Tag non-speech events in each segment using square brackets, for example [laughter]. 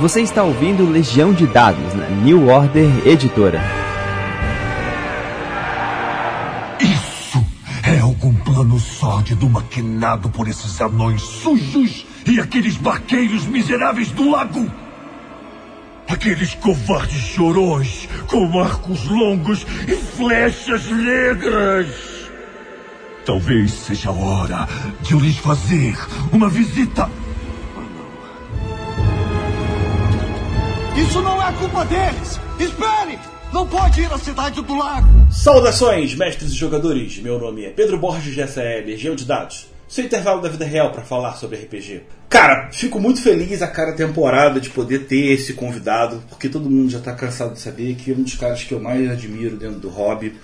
Você está ouvindo Legião de Dados na New Order Editora. Isso é algum plano sórdido maquinado por esses anões sujos e aqueles barqueiros miseráveis do lago. Aqueles covardes chorões com arcos longos e flechas negras. Talvez seja a hora de eu lhes fazer uma visita. Isso não é culpa deles! Espere! Não pode ir à cidade do lago! Saudações, mestres e jogadores! Meu nome é Pedro Borges de SAE, Legião de Dados. Seu intervalo da vida real para falar sobre RPG. Cara, fico muito feliz a cada temporada de poder ter esse convidado, porque todo mundo já está cansado de saber que é um dos caras que eu mais admiro dentro do hobby.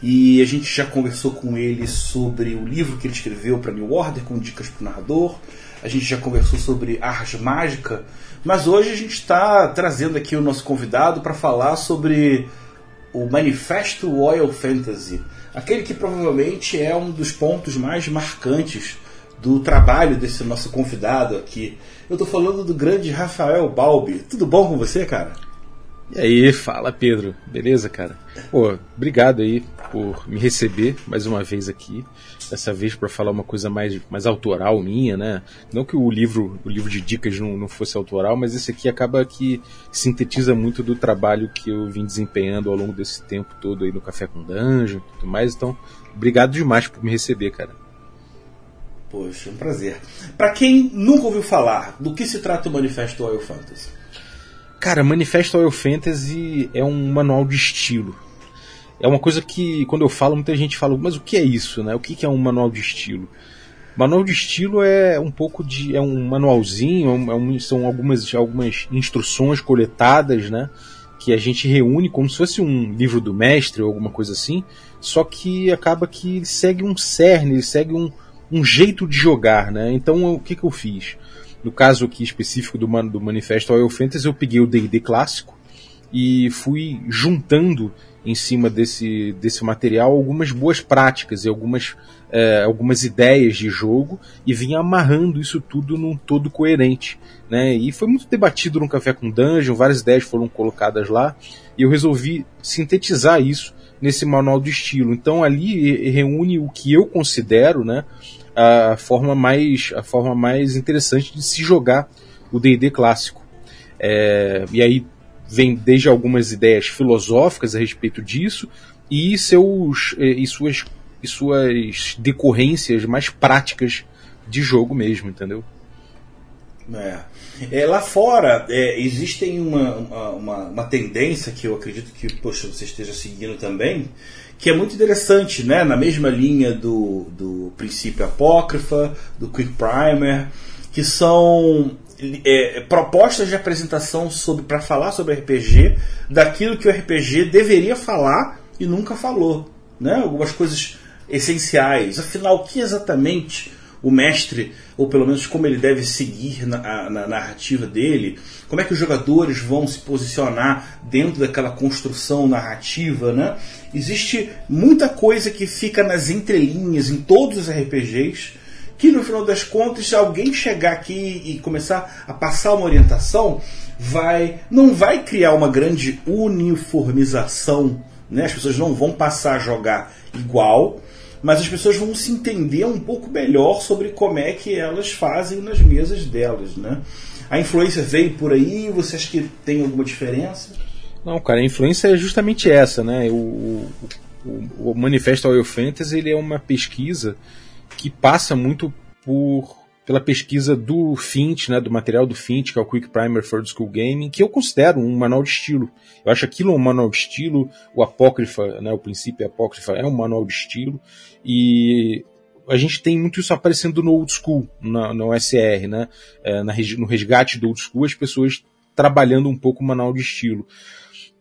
E a gente já conversou com ele sobre o livro que ele escreveu para New Order, com dicas para o narrador. A gente já conversou sobre arte mágica. Mas hoje a gente está trazendo aqui o nosso convidado para falar sobre o Manifesto Royal Fantasy. Aquele que provavelmente é um dos pontos mais marcantes do trabalho desse nosso convidado aqui. Eu estou falando do grande Rafael Balbi. Tudo bom com você, cara? E aí, fala Pedro, beleza, cara? Pô, obrigado aí por me receber mais uma vez aqui. Dessa vez para falar uma coisa mais, mais autoral minha, né? Não que o livro, o livro de dicas não, não fosse autoral, mas esse aqui acaba que sintetiza muito do trabalho que eu vim desempenhando ao longo desse tempo todo aí no Café com Dungeon e tudo mais. Então, obrigado demais por me receber, cara. Poxa, um prazer. Para quem nunca ouviu falar, do que se trata o Manifesto Royal Fantasy? Cara, Manifesto Royal Fantasy é um manual de estilo. É uma coisa que, quando eu falo, muita gente fala, mas o que é isso, né? O que é um manual de estilo? Manual de estilo é um pouco de. é um manualzinho, é um, são algumas, algumas instruções coletadas, né? Que a gente reúne como se fosse um livro do mestre ou alguma coisa assim, só que acaba que ele segue um cerne, ele segue um, um jeito de jogar, né? Então o que, que eu fiz? No caso aqui específico do, do Manifesto Royal Fantasy, eu peguei o D&D clássico e fui juntando em cima desse, desse material algumas boas práticas e algumas, é, algumas ideias de jogo e vim amarrando isso tudo num todo coerente. Né? E foi muito debatido no Café com Dungeon, várias ideias foram colocadas lá e eu resolvi sintetizar isso nesse manual do estilo. Então ali reúne o que eu considero né, a forma mais, a forma mais interessante de se jogar o D&D clássico. É, e aí vem desde algumas ideias filosóficas a respeito disso e seus e suas e suas decorrências mais práticas de jogo mesmo, entendeu? É. É, lá fora é, existem uma, uma, uma, tendência que eu acredito que poxa, você esteja seguindo também, que é muito interessante, né? na mesma linha do, do princípio apócrifa, do Quick Primer, que são é, propostas de apresentação sobre para falar sobre RPG, daquilo que o RPG deveria falar e nunca falou, né? Algumas coisas essenciais. Afinal, o que exatamente o mestre, ou pelo menos como ele deve seguir na, na, narrativa dele, como é que os jogadores vão se posicionar dentro daquela construção narrativa, né? Existe muita coisa que fica nas entrelinhas em todos os RPGs que no final das contas, se alguém chegar aqui e começar a passar uma orientação, vai não vai criar uma grande uniformização, né? As pessoas não vão passar a jogar igual, mas as pessoas vão se entender um pouco melhor sobre como é que elas fazem nas mesas delas, né? A influência veio por aí, você acha que tem alguma diferença? Não, cara, a influência é justamente essa, né? O, o, o, Manifesto Oil Fantasy ele é uma pesquisa que passa muito por pela pesquisa do Fint, né, do material do Fint, que é o Quick Primer for School Gaming, que eu considero um manual de estilo. Eu acho aquilo um manual de estilo, o Apócrifa, né, o princípio Apócrifa é um manual de estilo, e a gente tem muito isso aparecendo no Old School, na, no SR, né, é, na, no resgate do Old School, as pessoas trabalhando um pouco o manual de estilo.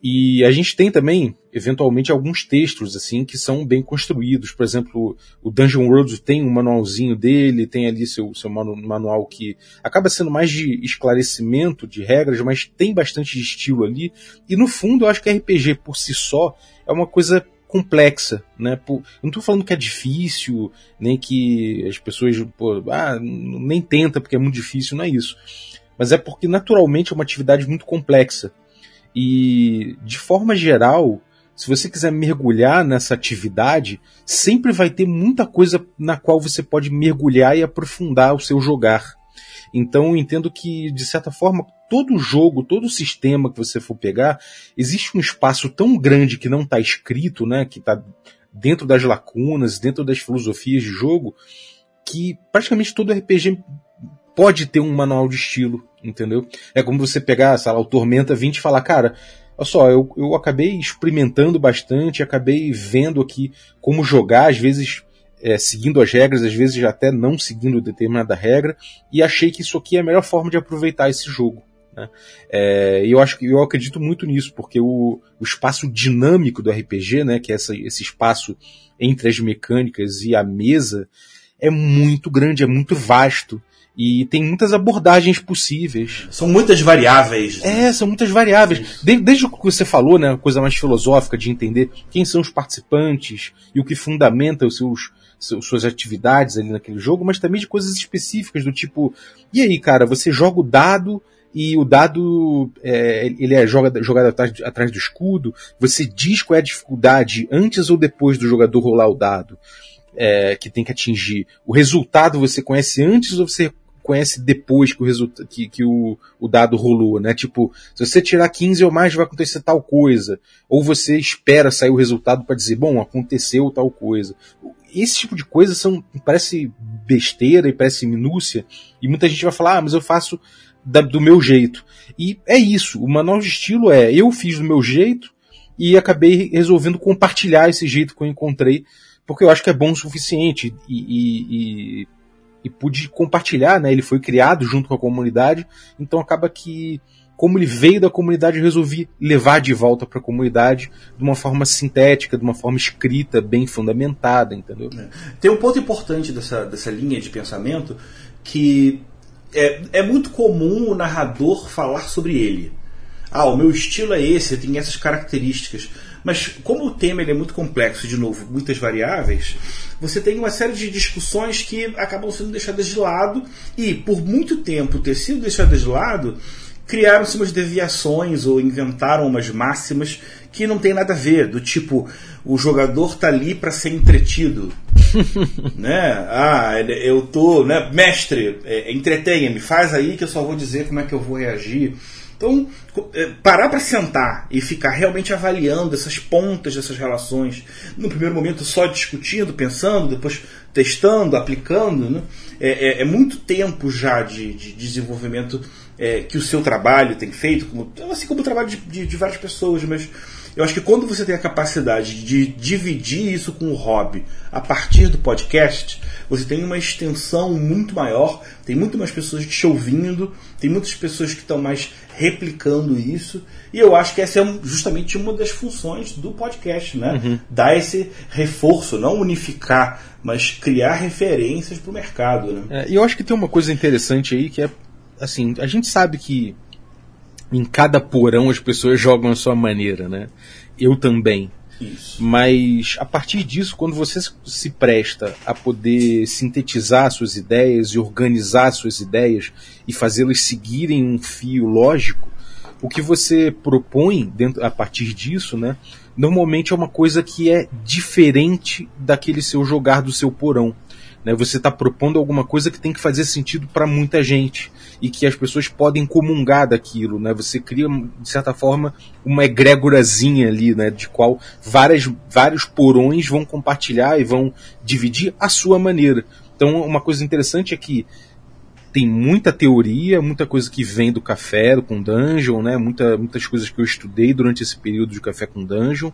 E a gente tem também, eventualmente, alguns textos assim que são bem construídos. Por exemplo, o Dungeon World tem um manualzinho dele, tem ali seu, seu manual que acaba sendo mais de esclarecimento de regras, mas tem bastante estilo ali. E no fundo, eu acho que RPG por si só é uma coisa complexa, né? eu não estou falando que é difícil, nem que as pessoas, pô, ah, nem tenta porque é muito difícil, não é isso mas é porque naturalmente é uma atividade muito complexa. E, de forma geral, se você quiser mergulhar nessa atividade, sempre vai ter muita coisa na qual você pode mergulhar e aprofundar o seu jogar. Então eu entendo que, de certa forma, todo jogo, todo sistema que você for pegar, existe um espaço tão grande que não está escrito, né, que está dentro das lacunas, dentro das filosofias de jogo, que praticamente todo RPG pode ter um manual de estilo, entendeu? É como você pegar, sei lá, o Tormenta 20 e falar, cara, olha só, eu, eu acabei experimentando bastante, acabei vendo aqui como jogar, às vezes é, seguindo as regras, às vezes até não seguindo determinada regra, e achei que isso aqui é a melhor forma de aproveitar esse jogo. Né? É, eu acho que eu acredito muito nisso, porque o, o espaço dinâmico do RPG, né, que é essa, esse espaço entre as mecânicas e a mesa, é muito grande, é muito vasto. E tem muitas abordagens possíveis. São muitas variáveis. Né? É, são muitas variáveis. Desde, desde o que você falou, né, coisa mais filosófica de entender quem são os participantes e o que fundamenta os seus, suas atividades ali naquele jogo, mas também de coisas específicas do tipo, e aí, cara, você joga o dado e o dado é, ele é jogado, jogado atrás, atrás do escudo, você diz qual é a dificuldade antes ou depois do jogador rolar o dado. É, que tem que atingir. O resultado você conhece antes ou você conhece depois que o, resultado, que, que o, o dado rolou, né? Tipo, se você tirar 15 ou mais vai acontecer tal coisa. Ou você espera sair o resultado para dizer, bom, aconteceu tal coisa. Esse tipo de coisa são, parece besteira e parece minúcia. E muita gente vai falar, ah, mas eu faço da, do meu jeito. E é isso. O manual de estilo é, eu fiz do meu jeito e acabei resolvendo compartilhar esse jeito que eu encontrei porque eu acho que é bom o suficiente e, e, e e pude compartilhar, né? Ele foi criado junto com a comunidade, então acaba que como ele veio da comunidade, eu resolvi levar de volta para a comunidade de uma forma sintética, de uma forma escrita, bem fundamentada, entendeu? É. Tem um ponto importante dessa, dessa linha de pensamento que é, é muito comum o narrador falar sobre ele. Ah, o meu estilo é esse, tem essas características. Mas como o tema ele é muito complexo, de novo, muitas variáveis, você tem uma série de discussões que acabam sendo deixadas de lado e, por muito tempo ter sido deixadas de lado, criaram-se umas deviações ou inventaram umas máximas que não tem nada a ver, do tipo, o jogador tá ali para ser entretido. [laughs] né? Ah, eu tô, né, mestre, é, entretenha-me, faz aí que eu só vou dizer como é que eu vou reagir. Então, é, parar para sentar e ficar realmente avaliando essas pontas dessas relações, no primeiro momento só discutindo, pensando, depois testando, aplicando, né? é, é, é, muito tempo já de, de desenvolvimento é, que o seu trabalho tem feito, como, assim como o trabalho de, de, de várias pessoas, mas eu acho que quando você tem a capacidade de dividir isso com o hobby a partir do podcast, você tem uma extensão muito maior, tem muito mais pessoas te ouvindo, tem muitas pessoas que estão mais replicando isso, e eu acho que essa é justamente uma das funções do podcast, né? Uhum. Dar esse reforço, não unificar, mas criar referências para o mercado. Né? É, e eu acho que tem uma coisa interessante aí que é assim, a gente sabe que em cada porão as pessoas jogam a sua maneira, né? Eu também. Isso. Mas a partir disso, quando você se presta a poder sintetizar suas ideias e organizar suas ideias e fazê-las seguirem um fio lógico, o que você propõe dentro, a partir disso, né? Normalmente é uma coisa que é diferente daquele seu jogar do seu porão. Né? Você está propondo alguma coisa que tem que fazer sentido para muita gente e que as pessoas podem comungar daquilo. Né? Você cria, de certa forma, uma egrégorazinha ali, né? de qual várias, vários porões vão compartilhar e vão dividir a sua maneira. Então, uma coisa interessante é que tem muita teoria, muita coisa que vem do café, com dungeon, né? Muita, muitas coisas que eu estudei durante esse período de café com dungeon.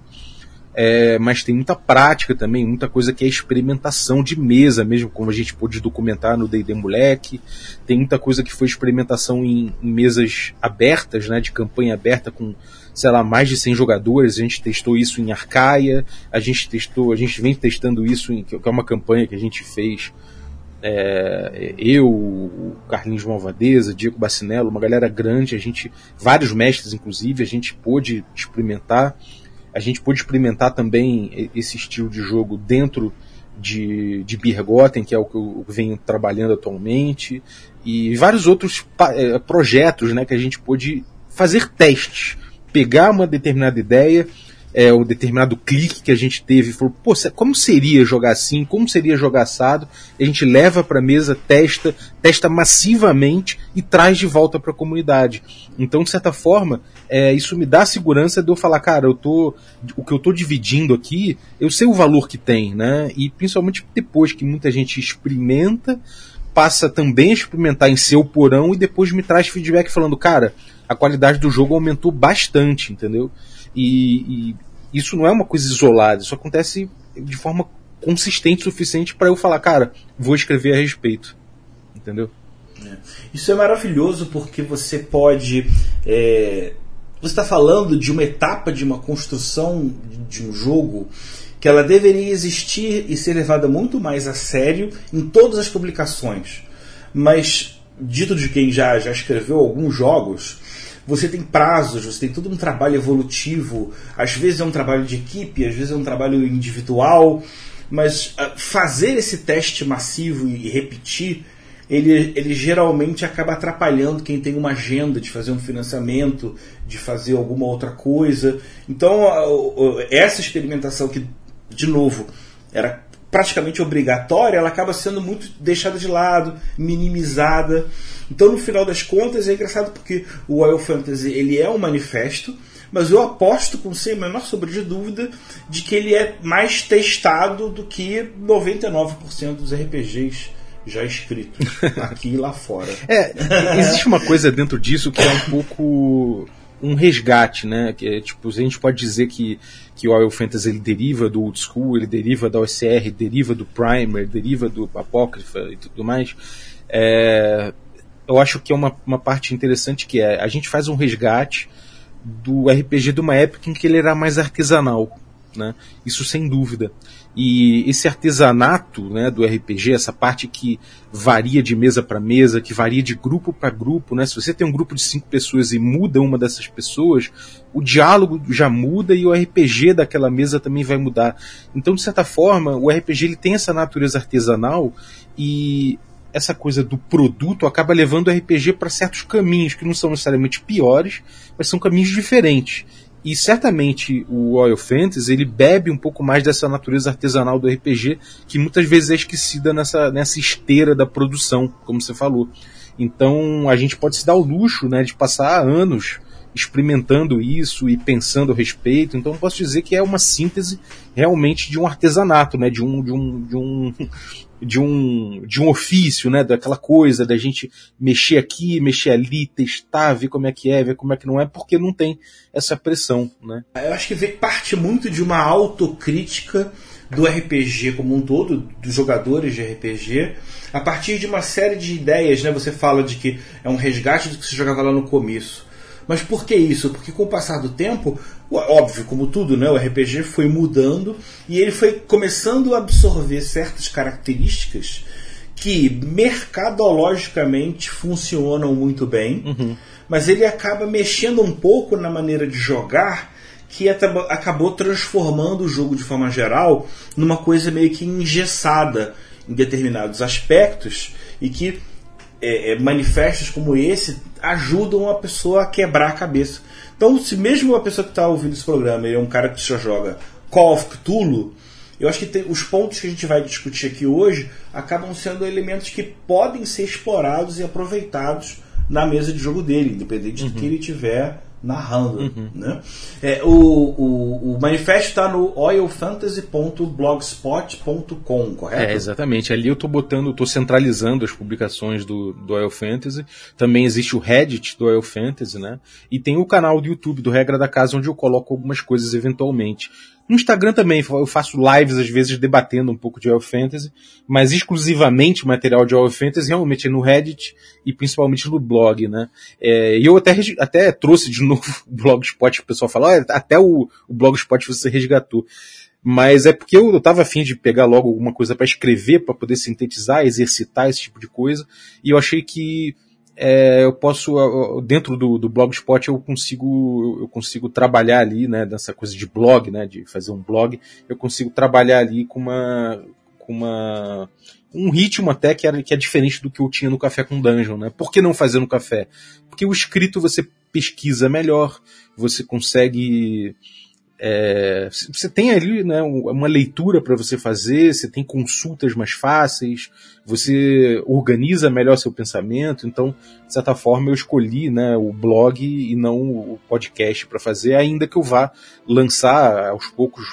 É, mas tem muita prática também, muita coisa que é experimentação de mesa mesmo, como a gente pôde documentar no D&D Moleque. Tem muita coisa que foi experimentação em, em, mesas abertas, né, de campanha aberta com, sei lá, mais de 100 jogadores. A gente testou isso em Arcaia, a gente testou, a gente vem testando isso em, que é uma campanha que a gente fez é, eu, o Carlinhos Malvadeza, Diego Bacinello, uma galera grande, a gente, vários mestres inclusive, a gente pôde experimentar a gente pôde experimentar também esse estilo de jogo dentro de, de Birgotten, que é o que eu venho trabalhando atualmente, e vários outros é, projetos né, que a gente pôde fazer testes. Pegar uma determinada ideia, é, um determinado clique que a gente teve e falou, pô, como seria jogar assim, como seria jogar assado, a gente leva para mesa, testa, testa massivamente e traz de volta para a comunidade. Então, de certa forma, é, isso me dá a segurança de eu falar, cara, eu tô, o que eu estou dividindo aqui, eu sei o valor que tem, né? E principalmente depois que muita gente experimenta, passa também a experimentar em seu porão e depois me traz feedback falando, cara, a qualidade do jogo aumentou bastante, entendeu? E, e isso não é uma coisa isolada, isso acontece de forma consistente o suficiente para eu falar, cara, vou escrever a respeito. Entendeu? É. Isso é maravilhoso porque você pode. É, você está falando de uma etapa de uma construção de um jogo que ela deveria existir e ser levada muito mais a sério em todas as publicações. Mas, dito de quem já, já escreveu alguns jogos, você tem prazos, você tem todo um trabalho evolutivo. Às vezes é um trabalho de equipe, às vezes é um trabalho individual. Mas uh, fazer esse teste massivo e, repetir, ele, ele geralmente acaba atrapalhando quem tem uma agenda de fazer um financiamento, de fazer alguma outra coisa. Então, uh, essa experimentação que, de novo, era praticamente obrigatória, ela acaba sendo muito deixada de lado, minimizada. Então, no final das contas, é engraçado porque o Royal Fantasy ele é um manifesto, mas eu aposto com sem a menor sombra de dúvida de que ele é mais testado do que 99% dos RPGs já escritos [laughs] aqui e lá fora. É, existe uma coisa dentro disso que é um pouco um resgate, né? Que é, tipo, a gente pode dizer que, que o Oil Fantasy ele deriva do Old School, ele deriva da OCR, deriva do Primer, deriva do Apócrifa e tudo mais. É, eu acho que é uma, uma parte interessante que é a gente faz um resgate do RPG de uma época em que ele era mais artesanal, né? Isso sem dúvida. E esse artesanato né, do RPG, essa parte que varia de mesa para mesa, que varia de grupo para grupo, né? Se você tem um grupo de cinco pessoas e muda uma dessas pessoas, o diálogo já muda e o RPG daquela mesa também vai mudar. Então, de certa forma, o RPG ele tem essa natureza artesanal e essa coisa do produto acaba levando o RPG para certos caminhos que não são necessariamente piores, mas são caminhos diferentes. E certamente o Oil Fantasy ele bebe um pouco mais dessa natureza artesanal do RPG, que muitas vezes é esquecida nessa, nessa esteira da produção, como você falou. Então a gente pode se dar o luxo né, de passar anos experimentando isso e pensando a respeito. Então posso dizer que é uma síntese realmente de um artesanato, né, de um, de um, de um, [laughs] de um, de um ofício, né, daquela coisa da gente mexer aqui, mexer ali, testar, ver como é que é, ver como é que não é, porque não tem essa pressão, né. Eu acho que parte muito de uma autocrítica do RPG como um todo, dos jogadores de RPG, a partir de uma série de ideias, né? Você fala de que é um resgate do que se jogava lá no começo. Mas por que isso? Porque com o passar do tempo, óbvio, como tudo, né, o RPG foi mudando e ele foi começando a absorver certas características que mercadologicamente funcionam muito bem, uhum. mas ele acaba mexendo um pouco na maneira de jogar que acabou transformando o jogo de forma geral numa coisa meio que engessada em determinados aspectos e que é, é, manifestos como esse ajudam a pessoa a quebrar a cabeça. Então, se mesmo a pessoa que está ouvindo esse programa é um cara que só joga Call of Cthulhu, eu acho que tem, os pontos que a gente vai discutir aqui hoje acabam sendo elementos que podem ser explorados e aproveitados na mesa de jogo dele, independente uhum. de que ele tiver narrando. Uhum. Né? É, o, o, o manifesto está no oilfantasy.blogspot.com, correto? É, exatamente. Ali eu estou botando, estou centralizando as publicações do, do Oil Fantasy. Também existe o Reddit do Oil Fantasy, né? E tem o canal do YouTube do Regra da Casa, onde eu coloco algumas coisas eventualmente. No Instagram também, eu faço lives às vezes debatendo um pouco de Oil Fantasy, mas exclusivamente material de Oil Fantasy realmente no Reddit e principalmente no blog, né? É, e eu até, até trouxe de [laughs] novo o Blogspot, o pessoal fala, até o, o Blogspot você resgatou. Mas é porque eu, eu tava afim de pegar logo alguma coisa para escrever, para poder sintetizar, exercitar esse tipo de coisa, e eu achei que é, eu posso dentro do, do blogspot eu consigo eu consigo trabalhar ali né dessa coisa de blog né de fazer um blog eu consigo trabalhar ali com uma com uma um ritmo até que, era, que é diferente do que eu tinha no Café com Dungeon, né? Por que não fazer no café? Porque o escrito você pesquisa melhor, você consegue é, você tem ali né, uma leitura para você fazer, você tem consultas mais fáceis, você organiza melhor seu pensamento. Então, de certa forma, eu escolhi né, o blog e não o podcast para fazer, ainda que eu vá lançar aos poucos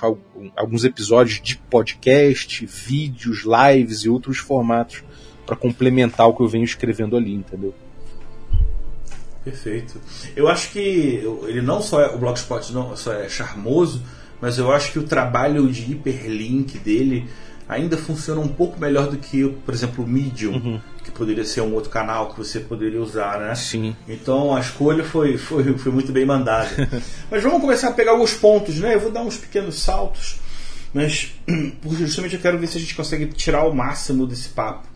alguns episódios de podcast, vídeos, lives e outros formatos para complementar o que eu venho escrevendo ali, entendeu? Perfeito. Eu acho que ele não só é o Blogspot não só é charmoso, mas eu acho que o trabalho de hiperlink dele ainda funciona um pouco melhor do que, por exemplo, o Medium, uhum. que poderia ser um outro canal que você poderia usar, né? Sim. Então a escolha foi, foi, foi muito bem mandada. [laughs] mas vamos começar a pegar alguns pontos, né? Eu vou dar uns pequenos saltos, mas [clears throat] justamente eu quero ver se a gente consegue tirar o máximo desse papo.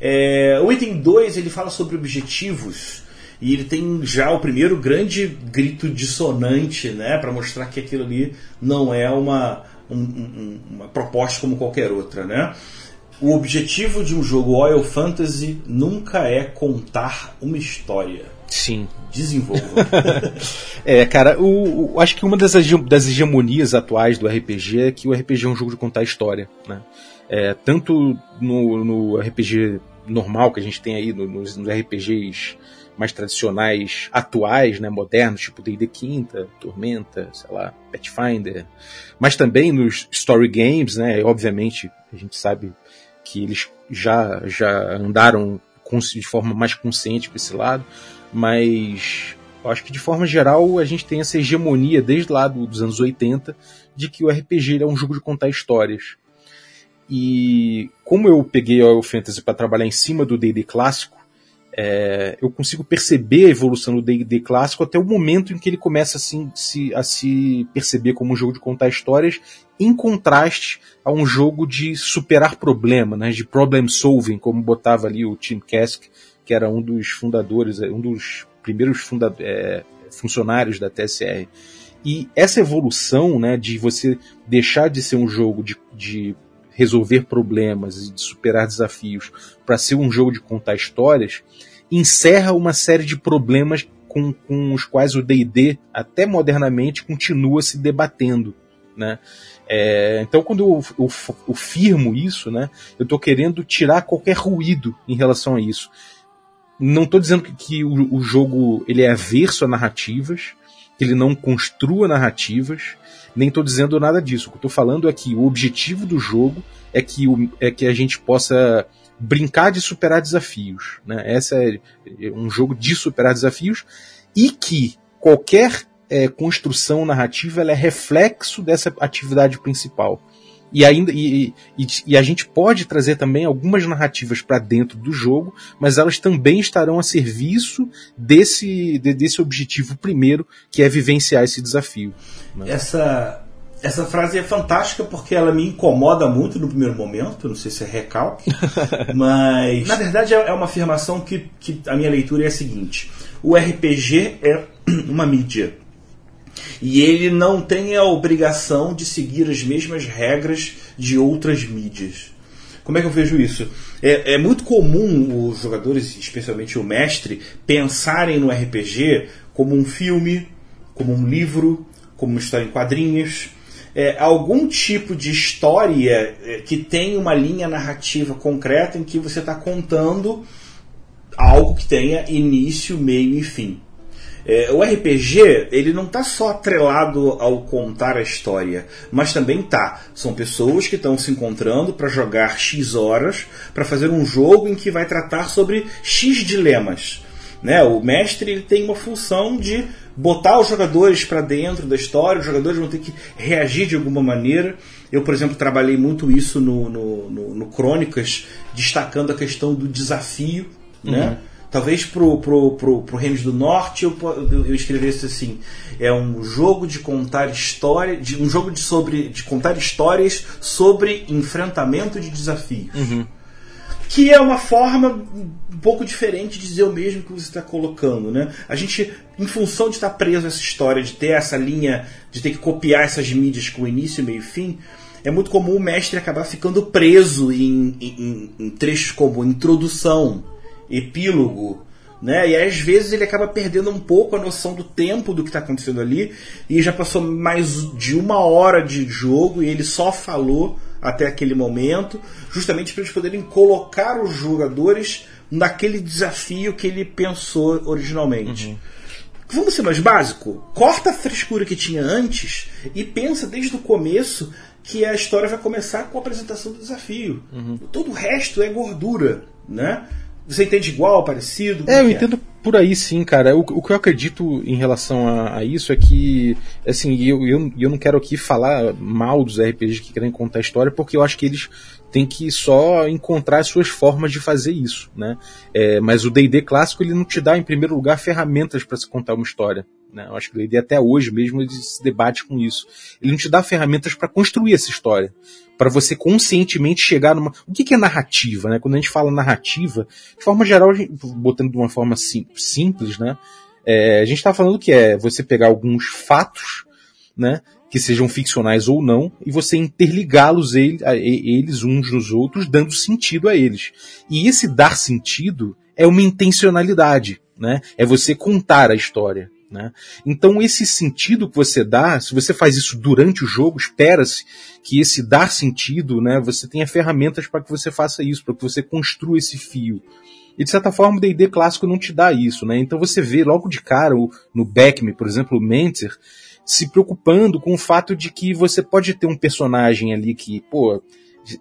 É, o item 2 ele fala sobre objetivos e ele tem já o primeiro grande grito dissonante, né, para mostrar que aquilo ali não é uma, um, um, uma proposta como qualquer outra, né? O objetivo de um jogo Oil Fantasy nunca é contar uma história. Sim. Desenvolva. [laughs] é, cara, o, o, acho que uma das, das hegemonias atuais do RPG é que o RPG é um jogo de contar história, né? É, tanto no, no RPG normal que a gente tem aí, no, nos, nos RPGs mais tradicionais, atuais, né, modernos, tipo D&D Quinta, Tormenta, sei lá, Pathfinder, mas também nos story games, né, obviamente a gente sabe que eles já já andaram de forma mais consciente para esse lado, mas eu acho que de forma geral a gente tem essa hegemonia desde lá dos anos 80 de que o RPG é um jogo de contar histórias. E como eu peguei o Fantasy para trabalhar em cima do D&D clássico, é, eu consigo perceber a evolução do D&D clássico até o momento em que ele começa assim, se, a se perceber como um jogo de contar histórias, em contraste a um jogo de superar problema, né, de problem solving, como botava ali o Tim Kask, que era um dos fundadores, um dos primeiros funda é, funcionários da TSR. E essa evolução, né, de você deixar de ser um jogo de, de resolver problemas e de superar desafios para ser um jogo de contar histórias, encerra uma série de problemas com, com os quais o D&D, até modernamente, continua se debatendo. Né? É, então, quando eu, eu, eu, firmo isso, né, eu estou querendo tirar qualquer ruído em relação a isso. Não estou dizendo que, que o, o, jogo ele é averso a narrativas, que ele não construa narrativas, nem estou dizendo nada disso. O que estou falando é que o objetivo do jogo é que, o, é que a gente possa brincar de superar desafios. Né? Essa é um jogo de superar desafios e que qualquer é, construção narrativa é reflexo dessa atividade principal. E ainda e, e, e, a gente pode trazer também algumas narrativas para dentro do jogo, mas elas também estarão a serviço desse, de, desse objetivo primeiro, que é vivenciar esse desafio. Né? Essa essa frase é fantástica porque ela me incomoda muito no primeiro momento, não sei se é recalque, [laughs] mas na verdade é, é uma afirmação que, que a minha leitura é a seguinte: o RPG é [clears throat] uma mídia e ele não tem a obrigação de seguir as mesmas regras de outras mídias. Como é que eu vejo isso? É, é, muito comum os jogadores, especialmente o mestre, pensarem no RPG como um filme, como um livro, como uma história em quadrinhos, é, algum tipo de história é, que tem uma linha narrativa concreta em que você está contando algo que tenha início, meio e fim. É, o RPG ele não está só atrelado ao contar a história, mas também tá. São pessoas que estão se encontrando para jogar x horas, para fazer um jogo em que vai tratar sobre x dilemas. Né? O mestre ele tem uma função de botar os jogadores para dentro da história, os jogadores vão ter que reagir de alguma maneira. Eu, por exemplo, trabalhei muito isso no, no, no, no Crônicas, destacando a questão do desafio. Né? Uhum. Né? Talvez pro, pro, pro, pro Reinos do Norte eu, eu escrevesse assim: é um jogo de contar história, de, um jogo de, sobre, de contar histórias sobre enfrentamento de desafios. Uhum que é uma forma um pouco diferente de dizer o mesmo que você está colocando, né? A gente, em função de estar preso a essa história, de ter essa linha, de ter que copiar essas mídias com início, meio e fim, é muito comum o mestre acabar ficando preso em, em, em trechos como introdução, epílogo, né? E às vezes ele acaba perdendo um pouco a noção do tempo do que está acontecendo ali e já passou mais de uma hora de jogo e ele só falou até aquele momento, justamente para eles poderem colocar os jogadores naquele desafio que ele pensou originalmente. Uhum. Vamos ser mais básico? Corta a frescura que tinha antes e pensa desde o começo que a história vai começar com a apresentação do desafio. Uhum. Todo o resto é gordura, né? Você entende igual, parecido? É, eu é? entendo por aí sim, cara. O, o, que eu acredito em relação a, a isso é que, assim, eu, eu, eu não quero aqui falar mal dos RPGs que querem contar história, porque eu acho que eles têm que só encontrar as suas formas de fazer isso, né? É, mas o D&D clássico, ele não te dá, em primeiro lugar, ferramentas para se contar uma história. Né? Eu acho que o D&D até hoje mesmo ele se debate com isso. Ele não te dá ferramentas para construir essa história para você conscientemente chegar numa. O que, que, é narrativa, né? Quando a gente fala narrativa, de forma geral, botando de uma forma sim, simples, né? É, a gente está falando que é você pegar alguns fatos, né? Que sejam ficcionais ou não, e você interligá-los eles uns nos outros, dando sentido a eles. E esse dar sentido é uma intencionalidade, né? É você contar a história. Né? Então, esse sentido que você dá, se você faz isso durante o jogo, espera-se que esse dar sentido, né, você tenha ferramentas para que você faça isso, para que você construa esse fio. E de certa forma o D&D clássico não te dá isso, né? Então você vê logo de cara no Beckme, por exemplo, o Mentzer, se preocupando com o fato de que você pode ter um personagem ali que, pô,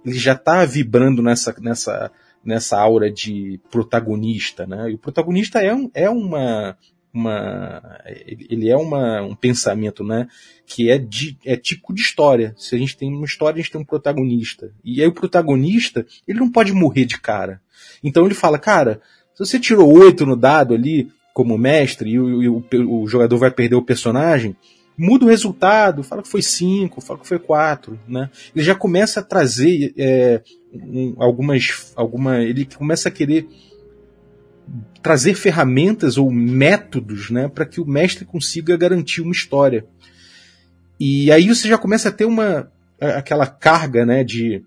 ele já está vibrando nessa, nessa, nessa aura de protagonista, né? E o protagonista é, um, é uma, uma ele é uma, um pensamento né que é de, é típico de história. Se a gente tem uma história a gente tem um protagonista. E aí o protagonista ele não pode morrer de cara. Então ele fala cara se você tirou oito no dado ali como mestre e o, e o, o jogador vai perder o personagem muda o resultado fala que foi cinco fala que foi quatro né? Ele já começa a trazer é, um, algumas alguma ele começa a querer trazer ferramentas ou métodos né, para que o mestre consiga garantir uma história. E aí você já começa a ter uma aquela carga né, de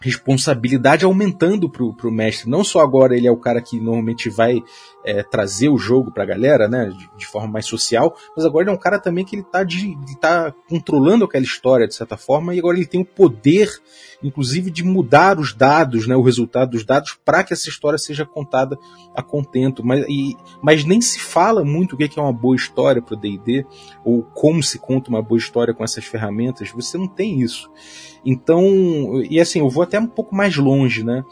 responsabilidade aumentando pro, pro mestre. Não só agora ele é o cara que normalmente vai é, trazer o jogo pra galera, né, de, de, forma mais social, mas agora ele é um cara também que ele tá, de, ele tá controlando aquela história de certa forma e agora ele tem o poder, inclusive, de mudar os dados, né, o resultado dos dados para que essa história seja contada a contento. Mas, e, mas nem se fala muito o que é uma boa história pro D&D ou como se conta uma boa história com essas ferramentas. Você não tem isso. Então, e assim, eu vou até um pouco mais longe, né?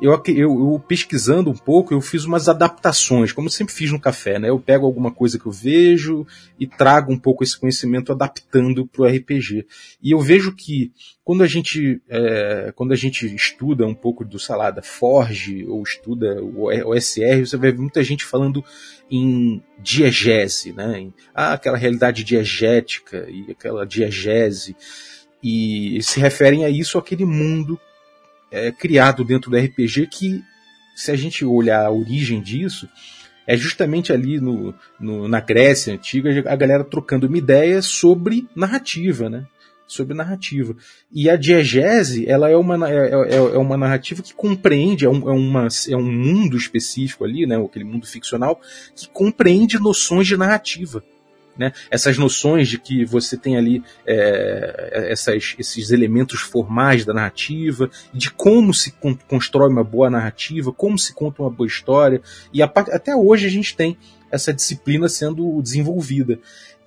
Eu, eu, eu, pesquisando um pouco, eu fiz umas adaptações, como sempre fiz no café, né? Eu pego alguma coisa que eu vejo e trago um pouco esse conhecimento adaptando para o RPG. E eu vejo que quando a gente é, quando a gente estuda um pouco do Salada Forge ou estuda o, o SR, você vai ver muita gente falando em diegese, né? Em, ah, aquela realidade diegética e aquela diegese e se referem a isso, aquele mundo é, criado dentro do RPG que, se a gente olhar a origem disso, é justamente ali no, no, na Grécia antiga a galera trocando uma ideia sobre narrativa, né? Sobre narrativa. E a diegese, ela é uma, é, é, é uma narrativa que compreende, é um, é, uma, é um mundo específico ali, né? Aquele mundo ficcional, que compreende noções de narrativa. Né? Essas noções de que você tem ali é, essas, esses elementos formais da narrativa, de como se con constrói uma boa narrativa, como se conta uma boa história, e a, até hoje a gente tem essa disciplina sendo desenvolvida.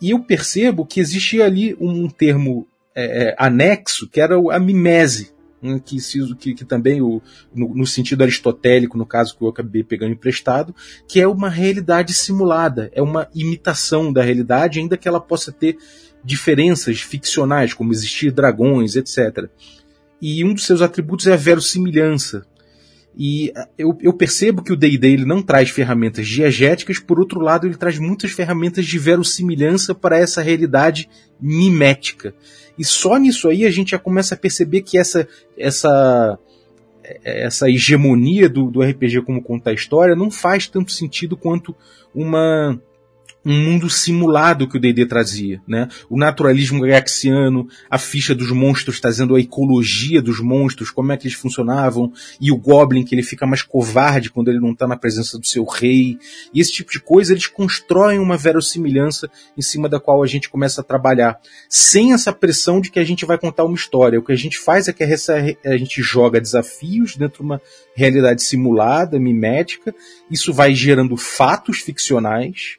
E eu percebo que existia ali um termo é, é anexo que era a mimese, que, que, que também o, no, no, sentido aristotélico, no caso que eu acabei pegando emprestado, que é uma realidade simulada, é uma imitação da realidade, ainda que ela possa ter diferenças ficcionais, como existir dragões, etc. E um dos seus atributos é a verossimilhança. E eu, eu percebo que o D&D ele não traz ferramentas diegéticas, por outro lado ele traz muitas ferramentas de verossimilhança para essa realidade mimética. E só nisso aí a gente já começa a perceber que essa, essa, essa hegemonia do, do RPG como contar história não faz tanto sentido quanto uma, um mundo simulado que o D&D trazia, né? O naturalismo gaxiano, a ficha dos monstros trazendo a ecologia dos monstros, como é que eles funcionavam, e o Goblin que ele fica mais covarde quando ele não está na presença do seu rei, e esse tipo de coisa eles constroem uma verossimilhança em cima da qual a gente começa a trabalhar, sem essa pressão de que a gente vai contar uma história. O que a gente faz é que a gente joga desafios dentro de uma realidade simulada, mimética, isso vai gerando fatos ficcionais,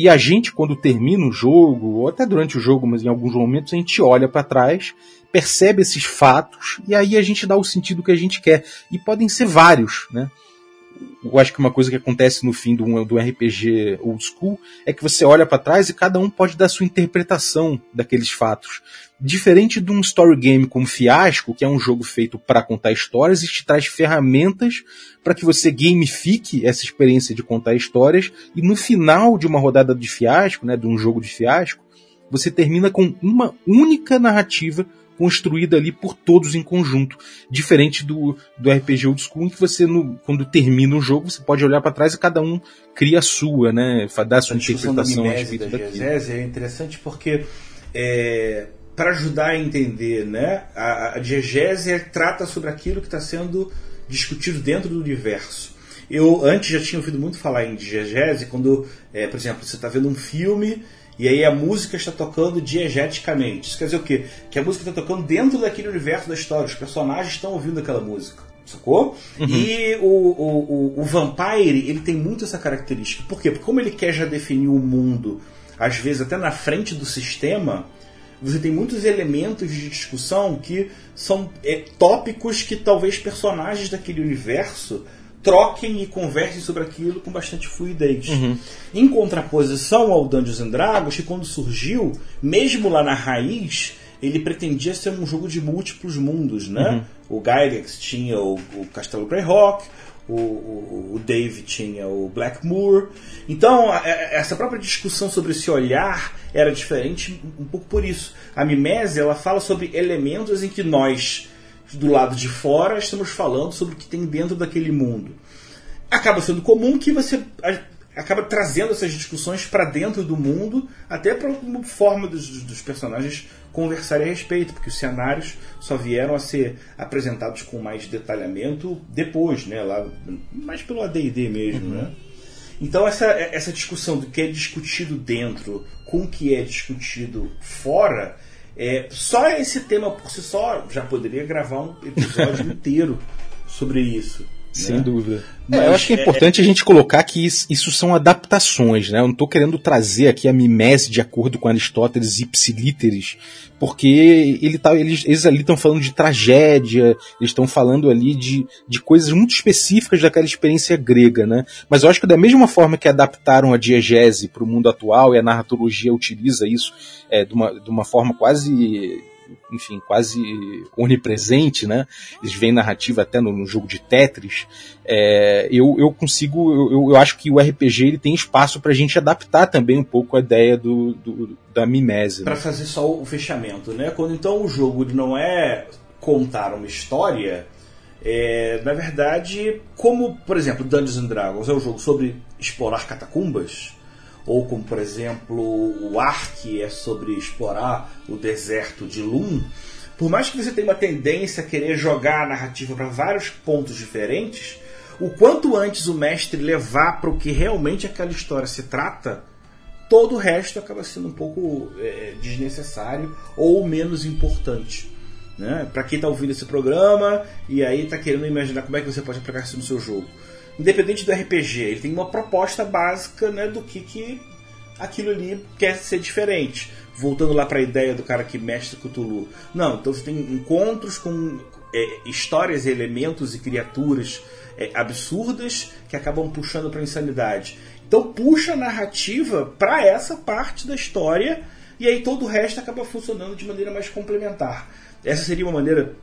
e a gente, quando termina o jogo, ou até durante o jogo, mas em alguns momentos, a gente olha para trás, percebe esses fatos, e aí a gente dá o sentido que a gente quer. E podem ser vários, né? Eu acho que uma coisa que acontece no fim do, do RPG old school é que você olha para trás e cada um pode dar sua interpretação daqueles fatos. Diferente de um story game como Fiasco, que é um jogo feito para contar histórias e te traz ferramentas para que você gamifique essa experiência de contar histórias e no final de uma rodada de Fiasco, né, de um jogo de Fiasco, você termina com uma única narrativa construída ali por todos em conjunto. Diferente do, do RPG Old School, em que você, no, quando termina o jogo, você pode olhar para trás e cada um cria a sua, né? Dar a sua a interpretação a respeito da diegese é interessante porque é, para ajudar a entender, né? A, a diegese trata sobre aquilo que está sendo discutido dentro do universo. Eu antes já tinha ouvido muito falar em diegese quando, é, por exemplo, você está vendo um filme e aí a música está tocando diegeticamente. Isso quer dizer o quê? Que a música está tocando dentro daquele universo da história. Os personagens estão ouvindo aquela música. Sacou? Uhum. E o, o, o, o Vampire, ele tem muito essa característica. Por quê? Porque como ele quer já definir o mundo, às vezes até na frente do sistema, você tem muitos elementos de discussão que são é, tópicos que talvez personagens daquele universo troquem e conversem sobre aquilo com bastante fluidez. Uhum. Em contraposição ao Dungeons and Dragons, que quando surgiu, mesmo lá na raiz, ele pretendia ser um jogo de múltiplos mundos, né? Uhum. O Gygax tinha o, o Castelo Greyhawk, o, o, o Dave tinha o Blackmoor. Então, a, essa própria discussão sobre esse olhar era diferente um pouco por isso. A mimese ela fala sobre elementos em que nós, do lado de fora, estamos falando sobre o que tem dentro daquele mundo. Acaba sendo comum que você acaba trazendo essas discussões para dentro do mundo, até para uma forma dos, dos, personagens conversarem a respeito, porque os cenários só vieram a ser apresentados com mais detalhamento depois, né, lá, mais pelo AD&D mesmo, uhum. né? Então essa, essa discussão do que é discutido dentro com o que é discutido fora, é, só esse tema por si só já poderia gravar um episódio [laughs] inteiro sobre isso. Sem né? dúvida. Mas, é, eu acho que é, é importante é... a gente colocar que isso, isso, são adaptações, né? Eu não estou querendo trazer aqui a mimese de acordo com Aristóteles ipsilíteres, porque ele tá, eles, eles ali estão falando de tragédia, eles estão falando ali de, de coisas muito específicas daquela experiência grega, né? Mas eu acho que da mesma forma que adaptaram a diegese para o mundo atual e a narratologia utiliza isso é, de, uma, de uma forma quase enfim, quase onipresente, né? Eles veem narrativa até no, no jogo de Tetris. É, eu, eu consigo, eu, eu acho que o RPG ele tem espaço para a gente adaptar também um pouco a ideia do, do da mimese. Para né? fazer só o fechamento, né? Quando então o jogo ele não é contar uma história, é, na verdade, como por exemplo Dungeons and Dragons é um jogo sobre explorar catacumbas, ou como por exemplo o Ark é sobre explorar o deserto de Lum, por mais que você tenha uma tendência a querer jogar a narrativa para vários pontos diferentes, o quanto antes o mestre levar para o que realmente aquela história se trata, todo o resto acaba sendo um pouco é, desnecessário ou menos importante. Né? Para quem está ouvindo esse programa e aí está querendo imaginar como é que você pode aplicar isso no seu jogo independente do RPG, ele tem uma proposta básica né, do que, que aquilo ali quer ser diferente. Voltando lá para a ideia do cara que mestre Cthulhu. Não, então você tem encontros com é, histórias, elementos e criaturas é, absurdas que acabam puxando para insanidade. Então puxa a narrativa para essa parte da história e aí todo o resto acaba funcionando de maneira mais complementar. Essa seria uma maneira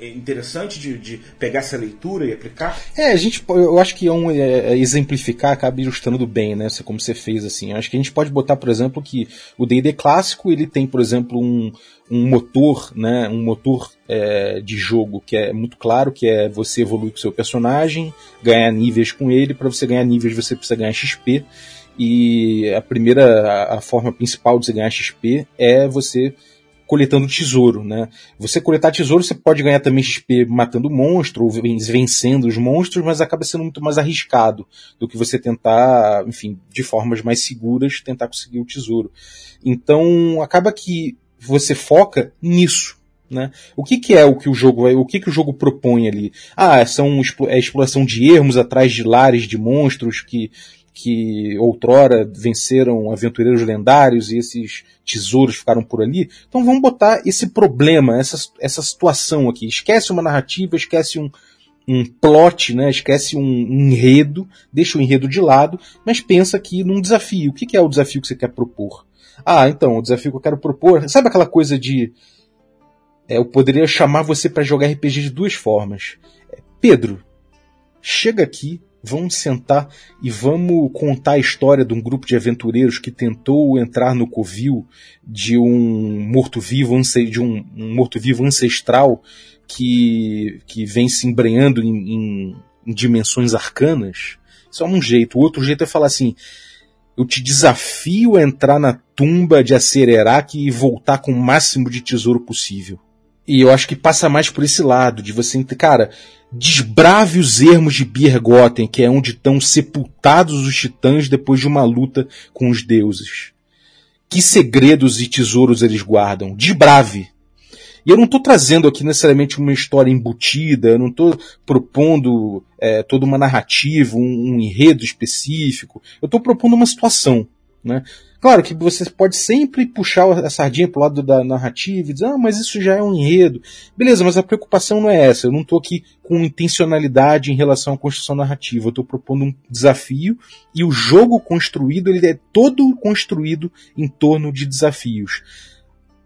interessante de, de, pegar essa leitura e aplicar? É, a gente, eu acho que é um é, é exemplificar acaba ilustrando bem, né? Como você fez assim. Eu acho que a gente pode botar, por exemplo, que o D&D clássico ele tem, por exemplo, um, um motor, né? Um motor é, de jogo que é muito claro, que é você evoluir com o seu personagem, ganhar níveis com ele. Para você ganhar níveis, você precisa ganhar XP. E a primeira, a, a forma principal de você ganhar XP é você coletando tesouro, né? Você coletar tesouro, você pode ganhar também XP matando monstro ou vencendo os monstros, mas acaba sendo muito mais arriscado do que você tentar, enfim, de formas mais seguras, tentar conseguir o tesouro. Então, acaba que você foca nisso. Né? O que, que é o que o jogo vai, o que, que o jogo propõe ali? Ah, são é exploração de ermos atrás de lares de monstros que que outrora venceram aventureiros lendários e esses tesouros ficaram por ali. Então vamos botar esse problema, essa, essa situação aqui. Esquece uma narrativa, esquece um, um plot, né? esquece um, enredo, deixa o enredo de lado, mas pensa aqui num desafio. O que, que é o desafio que você quer propor? Ah, então, o desafio que eu quero propor. Sabe aquela coisa de. É, eu poderia chamar você para jogar RPG de duas formas. É, Pedro, chega aqui, vamos sentar e vamos contar a história de um grupo de aventureiros que tentou entrar no covil de um morto-vivo, de um, morto-vivo ancestral que, que vem se embrenhando em, em, em dimensões arcanas. Isso é um jeito. O outro jeito é falar assim, eu te desafio a entrar na tumba de Acererac e voltar com o máximo de tesouro possível. E eu acho que passa mais por esse lado, de você, cara, desbrave os ermos de Birgotten, que é onde estão sepultados os titãs depois de uma luta com os deuses. Que segredos e tesouros eles guardam? Desbrave! E eu não estou trazendo aqui necessariamente uma história embutida, eu não estou propondo é, toda uma narrativa, um, um enredo específico. Eu estou propondo uma situação. Né? Claro que você pode sempre puxar a sardinha pro lado da narrativa e dizer, ah, mas isso já é um enredo. Beleza, mas a preocupação não é essa. Eu não estou aqui com intencionalidade em relação à construção narrativa. Eu estou propondo um desafio e o jogo construído ele é todo construído em torno de desafios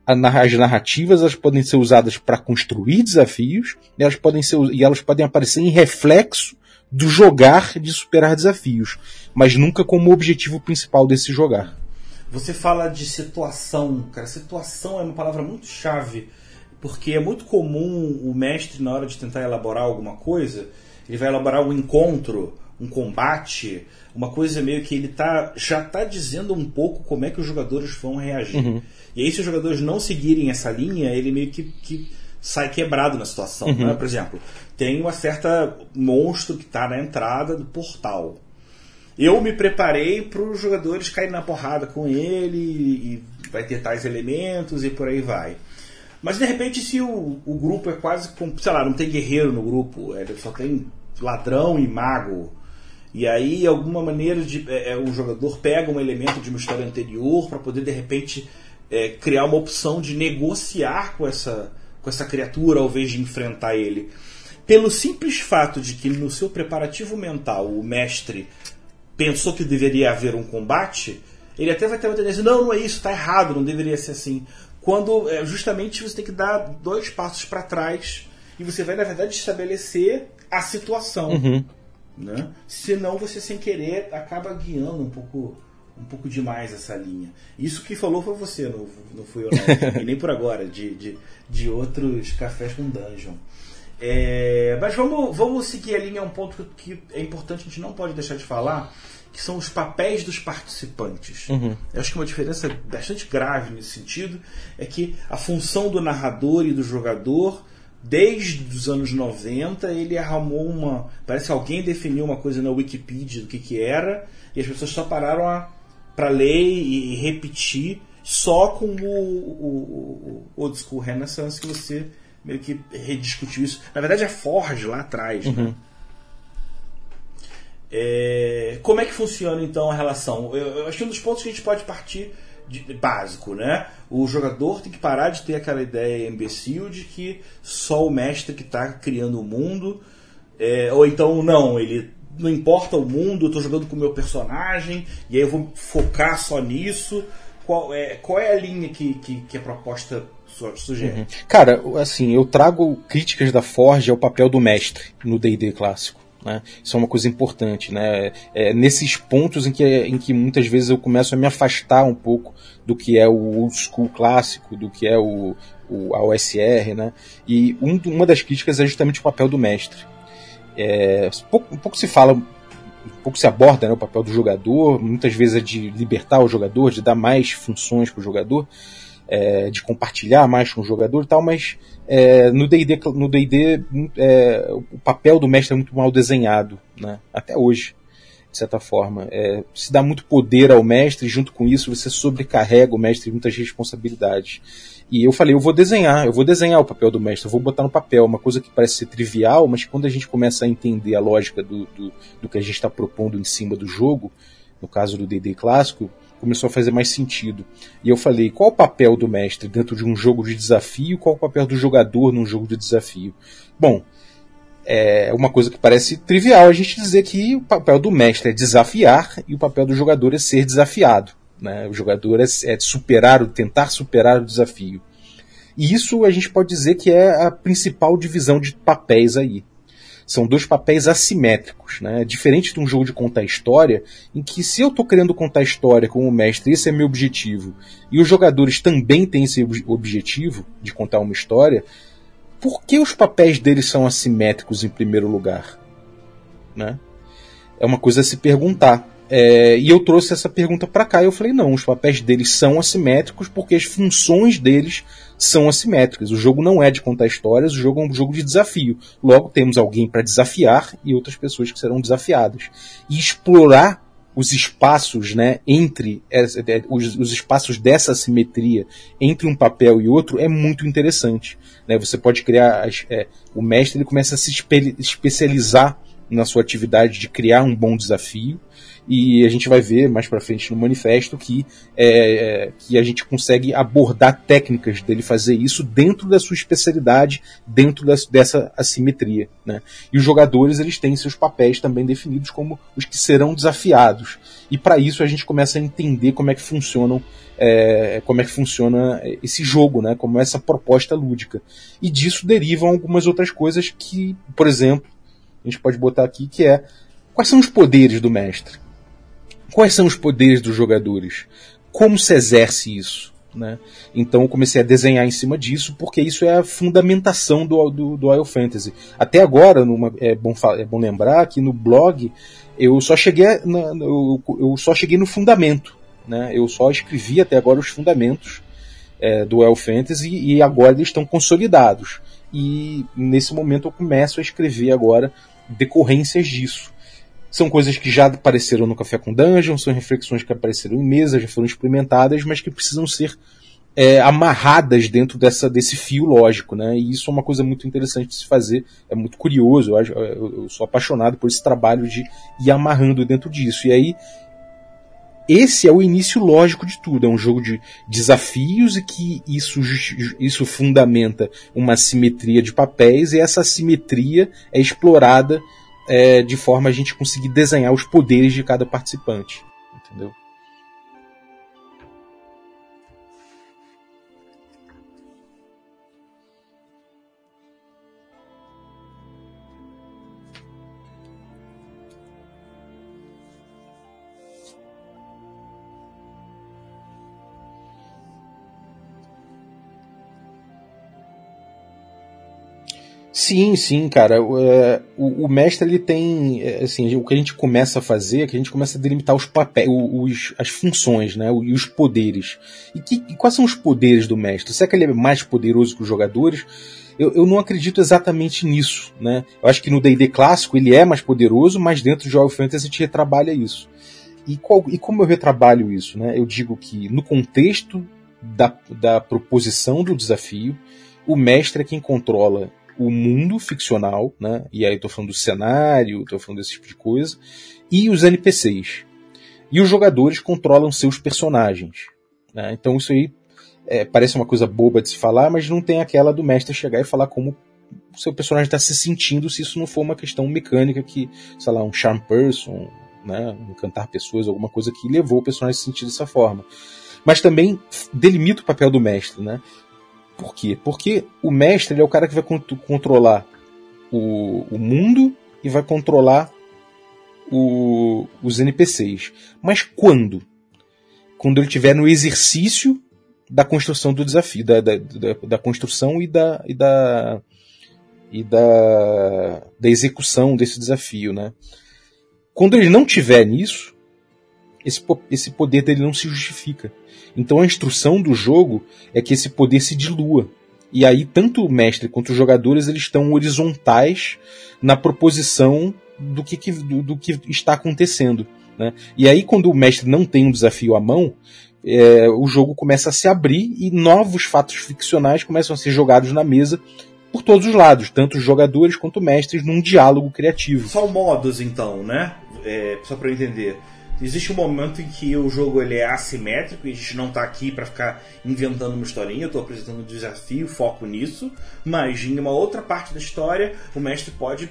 as narrativas elas podem ser usadas para construir desafios elas podem ser e elas podem aparecer em reflexo do jogar de superar desafios, mas nunca como objetivo principal desse jogar. Você fala de situação, cara. Situação é uma palavra muito chave, porque é muito comum o mestre na hora de tentar elaborar alguma coisa, ele vai elaborar um encontro, um combate, uma coisa meio que ele tá já está dizendo um pouco como é que os jogadores vão reagir. Uhum. E aí, se os jogadores não seguirem essa linha, ele meio que, que sai quebrado na situação. Uhum. Né? Por exemplo, tem uma certa monstro que está na entrada do portal. Eu me preparei para os jogadores caírem na porrada com ele e vai ter tais elementos e por aí vai. Mas de repente, se o, o grupo é quase sei lá, não tem guerreiro no grupo, é, só tem ladrão e mago. E aí, alguma maneira de. É, é, o jogador pega um elemento de uma história anterior para poder de repente é, criar uma opção de negociar com essa, com essa criatura ao invés de enfrentar ele. Pelo simples fato de que no seu preparativo mental o mestre pensou que deveria haver um combate, ele até vai ter uma tendência, não, não é isso, está errado, não deveria ser assim. Quando é, justamente você tem que dar dois passos para trás e você vai, na verdade, estabelecer a situação. Uhum. Né? Senão você, sem querer, acaba guiando um pouco um pouco demais essa linha. Isso que falou foi você, não, não fui eu não. [laughs] e nem por agora, de, de, de outros cafés com dungeon. É, mas vamos, vamos seguir a linha, um ponto que, que, é importante, a gente não pode deixar de falar, que são os papéis dos participantes. Uhum. Eu acho que uma diferença bastante grave nesse sentido é que a função do narrador e do jogador desde os anos 90 ele arrumou uma. Parece que alguém definiu uma coisa na Wikipedia do que, que era, e as pessoas só pararam para ler e, repetir só com o, o, o Old School Renaissance que você meio que rediscutiu isso. Na verdade é Forge lá atrás. Né? Uhum. Né? É, como é que funciona então a relação? Eu, eu acho que um dos pontos que a gente pode partir de, básico, né? O jogador tem que parar de ter aquela ideia imbecil de que só o mestre que está criando o mundo, é, ou então não, ele não importa o mundo, eu estou jogando com o meu personagem, e aí eu vou focar só nisso. Qual é, qual é a linha que, que, que a proposta sugere? Uhum. Cara, assim, eu trago críticas da Forge ao papel do mestre no DD clássico. Né? Isso é uma coisa importante. Né? É nesses pontos em que, em que muitas vezes eu começo a me afastar um pouco do que é o old school clássico, do que é o, o, a OSR. Né? E um, uma das críticas é justamente o papel do mestre. É, pouco, pouco se fala pouco se aborda né, o papel do jogador, muitas vezes é de libertar o jogador, de dar mais funções para o jogador, é, de compartilhar mais com o jogador e tal, mas é, no D&D no D&D é, o papel do mestre é muito mal desenhado, né, até hoje, de certa forma. É, se dá muito poder ao mestre, junto com isso você sobrecarrega o mestre de muitas responsabilidades. E eu falei, eu vou desenhar, eu vou desenhar o papel do mestre, eu vou botar no papel, uma coisa que parece ser trivial, mas quando a gente começa a entender a lógica do, do, do que a gente está propondo em cima do jogo, no caso do D&D clássico, começou a fazer mais sentido. E eu falei, qual o papel do mestre dentro de um jogo de desafio, qual o papel do jogador num jogo de desafio? Bom, é uma coisa que parece trivial a gente dizer que o papel do mestre é desafiar e o papel do jogador é ser desafiado. Né? O jogador é, é superar, tentar superar o desafio. E isso a gente pode dizer que é a principal divisão de papéis aí. São dois papéis assimétricos, né? Diferente de um jogo de contar história, em que se eu estou querendo contar história como mestre, esse é meu objetivo, e os jogadores também têm esse objetivo de contar uma história, por que os papéis deles são assimétricos em primeiro lugar? Né? É uma coisa a se perguntar. É, e eu trouxe essa pergunta para cá e eu falei: não, os papéis deles são assimétricos porque as funções deles são assimétricas. O jogo não é de contar histórias, o jogo é um jogo de desafio. Logo, temos alguém para desafiar e outras pessoas que serão desafiadas. E explorar os espaços, né, entre é, os, os, espaços dessa simetria entre um papel e outro é muito interessante. Né? Você pode criar, é, o mestre ele começa a se espe especializar na sua atividade de criar um bom desafio e a gente vai ver mais para frente no manifesto que, é, é, que a gente consegue abordar técnicas dele fazer isso dentro da sua especialidade, dentro das, dessa assimetria. Né? E os jogadores eles têm seus papéis também definidos como os que serão desafiados. E para isso a gente começa a entender como é que funcionam é, como é que funciona esse jogo, né? como essa proposta lúdica. E disso derivam algumas outras coisas que, por exemplo, a gente pode botar aqui que é quais são os poderes do mestre. Quais são os poderes dos jogadores? Como se exerce isso? Né? Então eu comecei a desenhar em cima disso, porque isso é a fundamentação do, do, do Royal Fantasy. Até agora, numa, é, bom, é bom lembrar que no blog eu só cheguei, na, eu, eu, só cheguei no fundamento. Né? Eu só escrevi até agora os fundamentos é, do Royal Fantasy e agora eles estão consolidados. E nesse momento eu começo a escrever agora decorrências disso. São coisas que já apareceram no Café com Dungeon, são reflexões que apareceram em mesa, já foram experimentadas, mas que precisam ser é, amarradas dentro dessa, desse fio lógico, né? E isso é uma coisa muito interessante de se fazer, é muito curioso, eu, eu, eu sou apaixonado por esse trabalho de ir amarrando dentro disso. E aí, esse é o início lógico de tudo, é um jogo de desafios e que isso, isso fundamenta uma simetria de papéis e essa simetria é explorada é, de forma a gente conseguir desenhar os poderes de cada participante. Entendeu? Sim, sim, cara. É, o, o, mestre ele tem, é, assim, o que a gente começa a fazer, é que a gente começa a delimitar os papéis, os, as funções, né, e os poderes. E, que, e quais são os poderes do mestre? Será que ele é mais poderoso que os jogadores? Eu, eu não acredito exatamente nisso, né? Eu acho que no D&D clássico ele é mais poderoso, mas dentro do Final Fantasy a gente retrabalha isso. E, qual, e como eu retrabalho isso, né? Eu digo que no contexto da, da proposição do desafio, o mestre é quem controla o mundo ficcional, né? E aí tô falando do cenário, tô falando desse tipo de coisa, e os NPCs. E os jogadores controlam seus personagens. Né? Então isso aí é, parece uma coisa boba de se falar, mas não tem aquela do mestre chegar e falar como o seu personagem está se sentindo se isso não for uma questão mecânica que, sei lá, um charm person, né, encantar pessoas, alguma coisa que levou o personagem a se sentir dessa forma. Mas também delimita o papel do mestre, né? Por quê? Porque o mestre é o cara que vai controlar o, o mundo e vai controlar o, os NPCs. Mas quando? Quando ele estiver no exercício da construção do desafio, da, da, da, da construção e da, e da e da, da execução desse desafio, né? Quando ele não tiver nisso, esse, esse poder dele não se justifica. Então a instrução do jogo é que esse poder se dilua. E aí tanto o mestre quanto os jogadores eles estão horizontais na proposição do que, que do, do, que está acontecendo. Né? E aí quando o mestre não tem um desafio à mão, é, o jogo começa a se abrir e novos fatos ficcionais começam a ser jogados na mesa por todos os lados, tanto os jogadores quanto mestres, num diálogo criativo. São modos, então, né? É, só para entender. Existe um momento em que o jogo ele é assimétrico e a gente não está aqui para ficar inventando uma historinha, eu estou apresentando um desafio, foco nisso, mas em uma outra parte da história o mestre pode.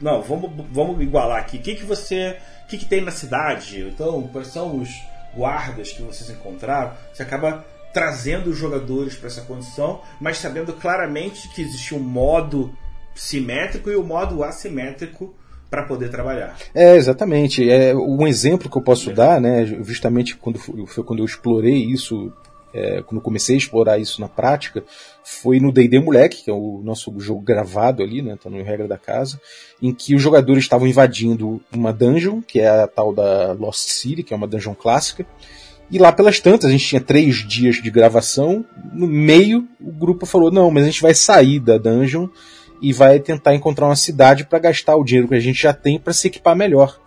Não, vamos, vamos igualar aqui. O que, que você. O que, que tem na cidade? Então, quais são os guardas que vocês encontraram? Você acaba trazendo os jogadores para essa condição, mas sabendo claramente que existe um modo simétrico e o um modo assimétrico para poder trabalhar. É, exatamente. É, um exemplo que eu posso é. dar, né, justamente quando foi quando eu explorei isso, é, quando comecei a explorar isso na prática, foi no D&D Moleque, que é o nosso jogo gravado ali, né, tá no regra da casa, em que os jogadores estavam invadindo uma dungeon, que é a tal da Lost City, que é uma dungeon clássica, e lá pelas tantas, a gente tinha três dias de gravação, no meio o grupo falou, não, mas a gente vai sair da dungeon e vai tentar encontrar uma cidade para gastar o dinheiro que a gente já tem para se equipar melhor.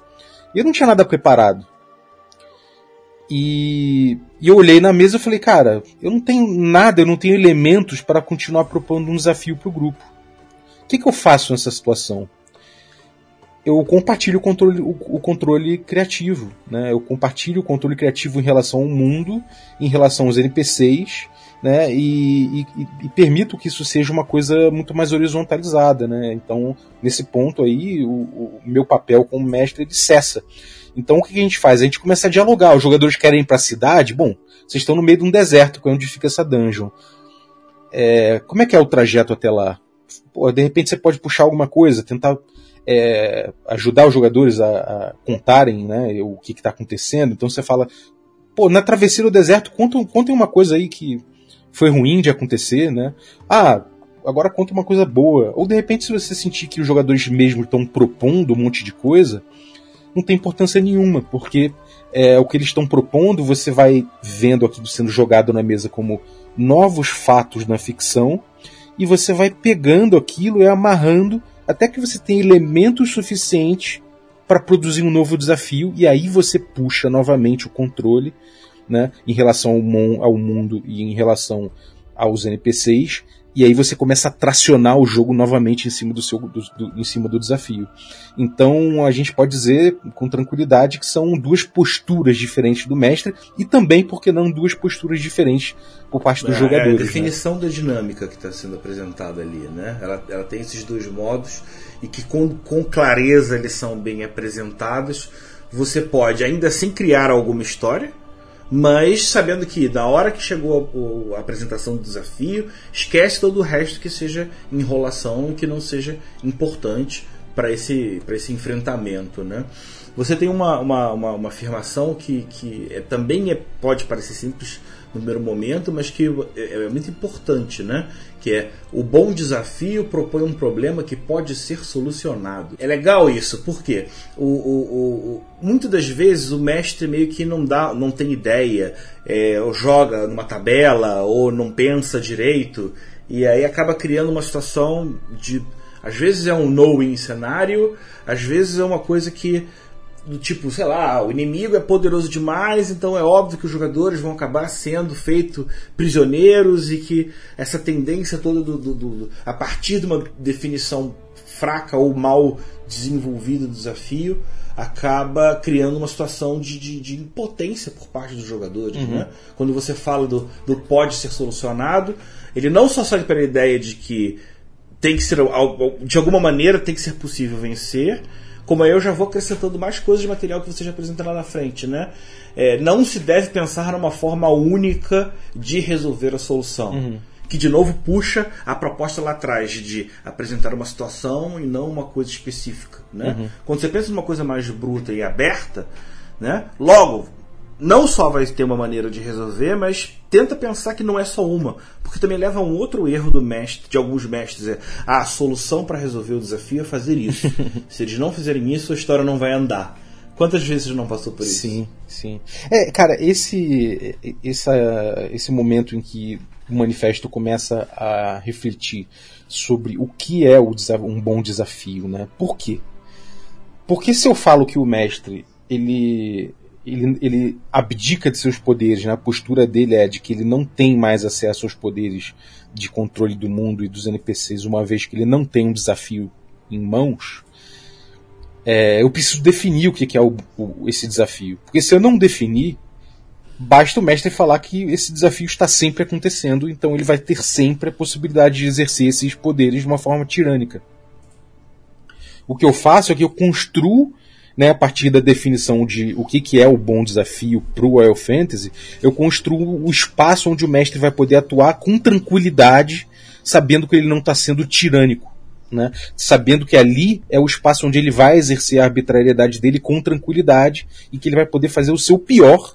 E eu não tinha nada preparado. E, e, eu olhei na mesa e falei, cara, eu não tenho nada, eu não tenho elementos para continuar propondo um desafio para o grupo. O que, que eu faço nessa situação? Eu compartilho o controle, o, o controle criativo. Né? Eu compartilho o controle criativo em relação ao mundo, em relação aos NPCs, né, e, e, e, permito que isso seja uma coisa muito mais horizontalizada, né? Então, nesse ponto aí, o, o meu papel como mestre ele cessa. Então, o que a gente faz? A gente começa a dialogar. Os jogadores querem ir para a cidade. Bom, vocês estão no meio de um deserto, que é onde fica essa dungeon. É, como é que é o trajeto até lá? Pô, de repente você pode puxar alguma coisa, tentar é, ajudar os jogadores a, a contarem né, o que está acontecendo. Então você fala, pô, na travessia do deserto, contem, contem uma coisa aí que foi ruim de acontecer, né? Ah, agora conta uma coisa boa. Ou de repente, se você sentir que os jogadores mesmo estão propondo um monte de coisa, não tem importância nenhuma, porque é, o que eles estão propondo você vai vendo aquilo sendo jogado na mesa como novos fatos na ficção, e você vai pegando aquilo e amarrando até que você tenha elementos suficientes para produzir um novo desafio, e aí você puxa novamente o controle né, em relação ao, mon, ao mundo e em relação aos NPCs, e aí você começa a tracionar o jogo novamente em cima do seu do, do, em cima do desafio. Então a gente pode dizer com tranquilidade que são duas posturas diferentes do mestre e também porque não duas posturas diferentes por parte dos é, jogadores. É a né? definição né? da dinâmica que está sendo apresentada ali, né? Ela, ela tem esses dois modos e que com, com clareza eles são bem apresentados. Você pode ainda assim criar alguma história, mas sabendo que na hora que chegou a, a, apresentação do desafio, esquece todo o resto que seja enrolação que não seja importante para esse, esse enfrentamento. Né? Você tem uma, uma, uma, uma afirmação que, que é, também é, pode parecer simples no primeiro momento, mas que é, é muito importante, né? Que é o bom desafio propõe um problema que pode ser solucionado. É legal isso, porque o, o, o, muitas das vezes o mestre meio que não dá, não tem ideia, é, ou joga numa tabela, ou não pensa direito, e aí acaba criando uma situação de. Às vezes é um knowing cenário, às vezes é uma coisa que do tipo, sei lá, o inimigo é poderoso demais, então é óbvio que os jogadores vão acabar sendo feitos prisioneiros e que essa tendência toda do, do, do, a partir de uma definição fraca ou mal desenvolvida do desafio acaba criando uma situação de, de, de impotência por parte dos jogadores. Uhum. Né? Quando você fala do, do pode ser solucionado, ele não só sai pela ideia de que tem que ser de alguma maneira tem que ser possível vencer como aí eu já vou acrescentando mais coisas de material que você já apresenta lá na frente, né? É, não se deve pensar numa forma única de resolver a solução. Uhum. Que de novo puxa a proposta lá atrás de apresentar uma situação e não uma coisa específica. Né? Uhum. Quando você pensa numa coisa mais bruta e aberta, né? logo não só vai ter uma maneira de resolver, mas tenta pensar que não é só uma, porque também leva a um outro erro do mestre, de alguns mestres, é ah, a solução para resolver o desafio é fazer isso. [laughs] Se eles não fizerem isso, a história não vai andar. Quantas vezes não passou por isso? Sim, sim. É, cara, esse, esse, esse momento em que o manifesto começa a refletir sobre o que é um bom desafio, né? Por quê? Porque se eu falo que o mestre ele, ele, ele abdica de seus poderes, né? a postura dele é de que ele não tem mais acesso aos poderes de controle do mundo e dos NPCs, uma vez que ele não tem um desafio em mãos, é, eu preciso definir o que é o, o, esse desafio. Porque se eu não definir, basta o mestre falar que esse desafio está sempre acontecendo, então ele vai ter sempre a possibilidade de exercer esses poderes de uma forma tirânica. O que eu faço é que eu construo, né, a partir da definição de o que, que é o bom desafio para o Royal Fantasy, eu construo o espaço onde o mestre vai poder atuar com tranquilidade, sabendo que ele não está sendo tirânico né? sabendo que ali é o espaço onde ele vai exercer a arbitrariedade dele com tranquilidade e que ele vai poder fazer o seu pior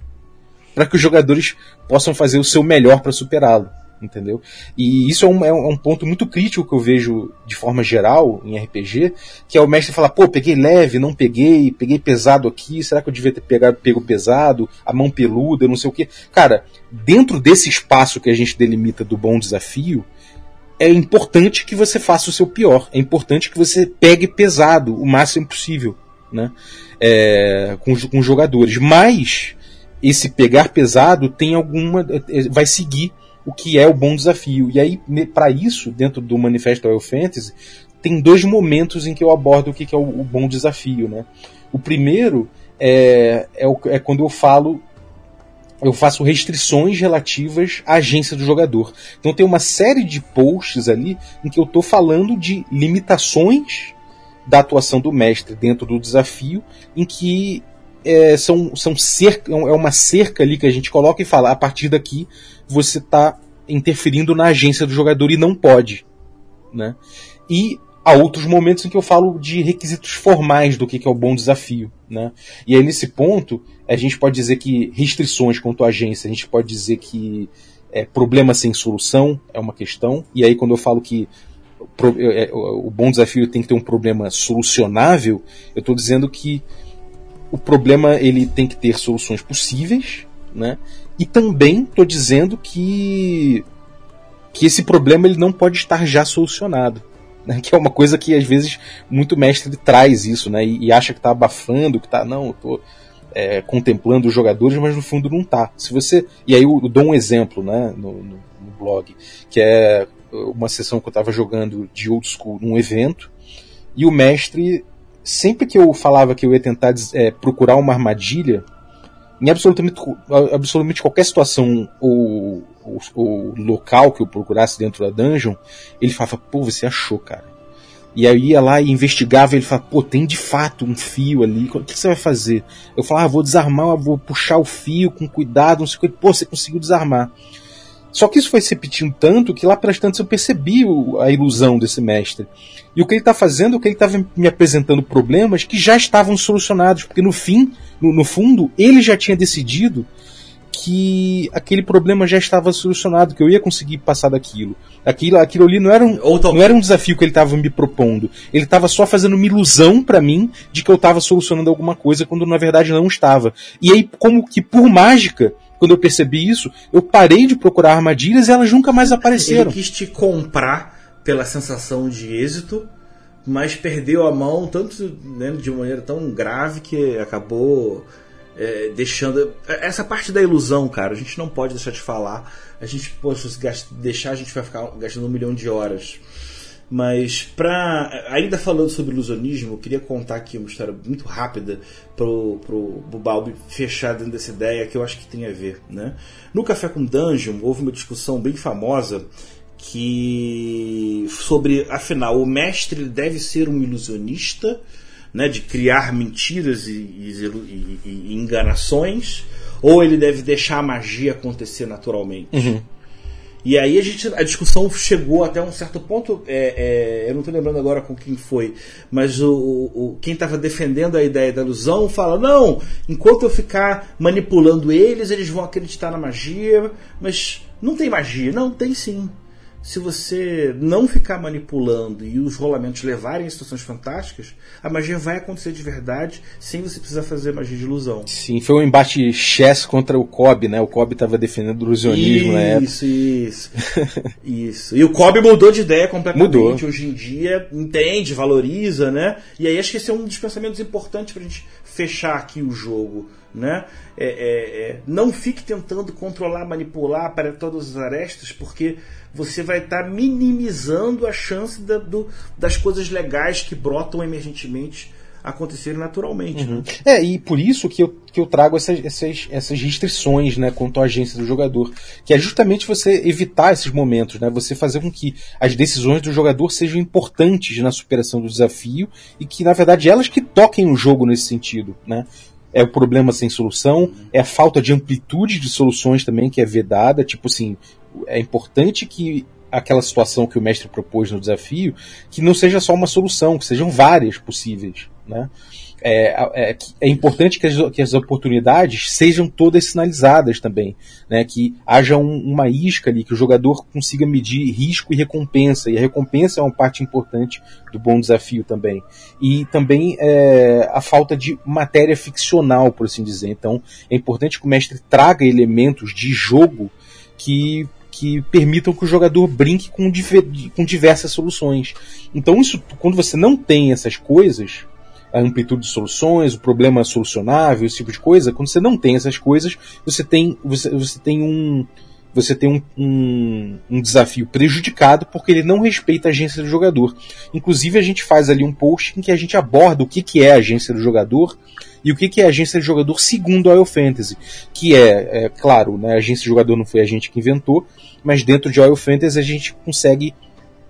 para que os jogadores possam fazer o seu melhor para superá-lo. Entendeu? E isso é um, é um, ponto muito crítico que eu vejo de forma geral em RPG, que é o mestre falar, pô, peguei leve, não peguei, peguei pesado aqui, será que eu devia ter pegado pego pesado, a mão peluda, não sei o que. Cara, dentro desse espaço que a gente delimita do bom desafio, é importante que você faça o seu pior. É importante que você pegue pesado o máximo possível, né? É, com, com jogadores. Mas esse pegar pesado tem alguma. É, vai seguir o que é o bom desafio. E aí, para isso, dentro do Manifesto Royal Fantasy, tem dois momentos em que eu abordo o que é o, o bom desafio, né? O primeiro é, é, o, é quando eu falo eu faço restrições relativas à agência do jogador. Então tem uma série de posts ali em que eu estou falando de limitações da atuação do mestre dentro do desafio, em que é, são, são cerca, é uma cerca ali que a gente coloca e fala, a partir daqui você está interferindo na agência do jogador e não pode. Né? E há outros momentos em que eu falo de requisitos formais do que é o bom desafio. Né? E aí, nesse ponto, a gente pode dizer que restrições quanto à agência, a gente pode dizer que é, problema sem solução é uma questão. E aí, quando eu falo que é, é, o bom desafio tem que ter um problema solucionável, eu estou dizendo que o problema ele tem que ter soluções possíveis, né? E também estou dizendo que que esse problema ele não pode estar já solucionado né, que é uma coisa que às vezes muito mestre traz isso, né, e, e acha que está abafando, que está não, eu é, contemplando os jogadores, mas no fundo não tá. Se você e aí eu, eu dou um exemplo, né, no, no, no, blog, que é uma sessão que eu estava jogando de old school num evento e o mestre sempre que eu falava que eu ia tentar é, procurar uma armadilha em absolutamente, absolutamente qualquer situação ou o, o, local que eu procurasse dentro da dungeon, ele falava, pô, você achou, cara. E aí ia lá e investigava, ele falava, pô, tem de fato um fio ali, o que você vai fazer? Eu falava, ah, vou desarmar, vou puxar o fio com cuidado, não sei o que, pô, você conseguiu desarmar. Só que isso foi se repetindo tanto que lá pelas tantas eu percebi a ilusão desse mestre. E o que ele está fazendo é que ele estava me apresentando problemas que já estavam solucionados, porque no fim, no, no fundo, ele já tinha decidido que aquele problema já estava solucionado, que eu ia conseguir passar daquilo. Aquilo, aquilo ali não era um, não era um desafio que ele estava me propondo. Ele estava só fazendo uma ilusão para mim de que eu estava solucionando alguma coisa quando na verdade não estava. E aí, como que por mágica, quando eu percebi isso, eu parei de procurar armadilhas e elas nunca mais apareceram. Ele quis te comprar pela sensação de êxito, mas perdeu a mão tanto né, de maneira tão grave que acabou é, deixando. Essa parte da ilusão, cara, a gente não pode deixar de falar. A gente, pô, se deixar, a gente vai ficar gastando um milhão de horas. Mas, pra, ainda falando sobre ilusionismo, eu queria contar aqui uma história muito rápida pro, pro Bubalbi fechar dentro dessa ideia que eu acho que tem a ver. Né? No Café com Dungeon houve uma discussão bem famosa que sobre, afinal, o mestre deve ser um ilusionista né, de criar mentiras e, e, e, e, enganações, ou ele deve deixar a magia acontecer naturalmente. Uhum. E aí a, gente, a discussão chegou até um certo ponto, é, é, eu não estou lembrando agora com quem foi, mas o, o quem estava defendendo a ideia da ilusão fala: não, enquanto eu ficar manipulando eles, eles vão acreditar na magia, mas não tem magia. Não, tem sim. Se você não ficar manipulando e os rolamentos levarem a situações fantásticas, a magia vai acontecer de verdade sem você precisar fazer magia de ilusão. Sim, foi um embate chess contra o Cobb, né? O Cobb estava defendendo o ilusionismo época. Isso, isso. [laughs] isso. E o Cobb mudou de ideia completamente. Mudou. Hoje em dia entende, valoriza, né? E aí acho que esse é um dos pensamentos importantes pra gente fechar aqui o jogo. Né? É, é, é, não fique tentando controlar, manipular para todas as arestas, porque você vai estar tá minimizando a chance da, do, das coisas legais que brotam emergentemente acontecerem naturalmente. Uhum. Né? É, e por isso que eu, que eu trago essas, essas, essas restrições né, quanto à agência do jogador. Que é justamente você evitar esses momentos, né? Você fazer com que as decisões do jogador sejam importantes na superação do desafio e que, na verdade, elas que toquem o jogo nesse sentido. Né? É o problema sem solução, é a falta de amplitude de soluções também que é vedada, tipo assim, é importante que aquela situação que o mestre propôs no desafio, que não seja só uma solução, que sejam várias possíveis, né? É, é, é, importante que as, que as, oportunidades sejam todas sinalizadas também, né? que haja um, uma isca ali, que o jogador consiga medir risco e recompensa, e a recompensa é uma parte importante do bom desafio também. E também é, a falta de matéria ficcional, por assim dizer. Então é importante que o mestre traga elementos de jogo que que permitam que o jogador brinque com, com diversas soluções. Então, isso, quando você não tem essas coisas, a amplitude de soluções, o problema solucionável, esse tipo de coisa, quando você não tem essas coisas, você tem, você, você tem um, você tem um, um, um, desafio prejudicado porque ele não respeita a agência do jogador. Inclusive, a gente faz ali um post em que a gente aborda o que, que é a agência do jogador e o que, que é a agência do jogador segundo a Oil Fantasy. Que é, é claro, né, a agência do jogador não foi a gente que inventou, mas dentro de Oil Fantasy a gente consegue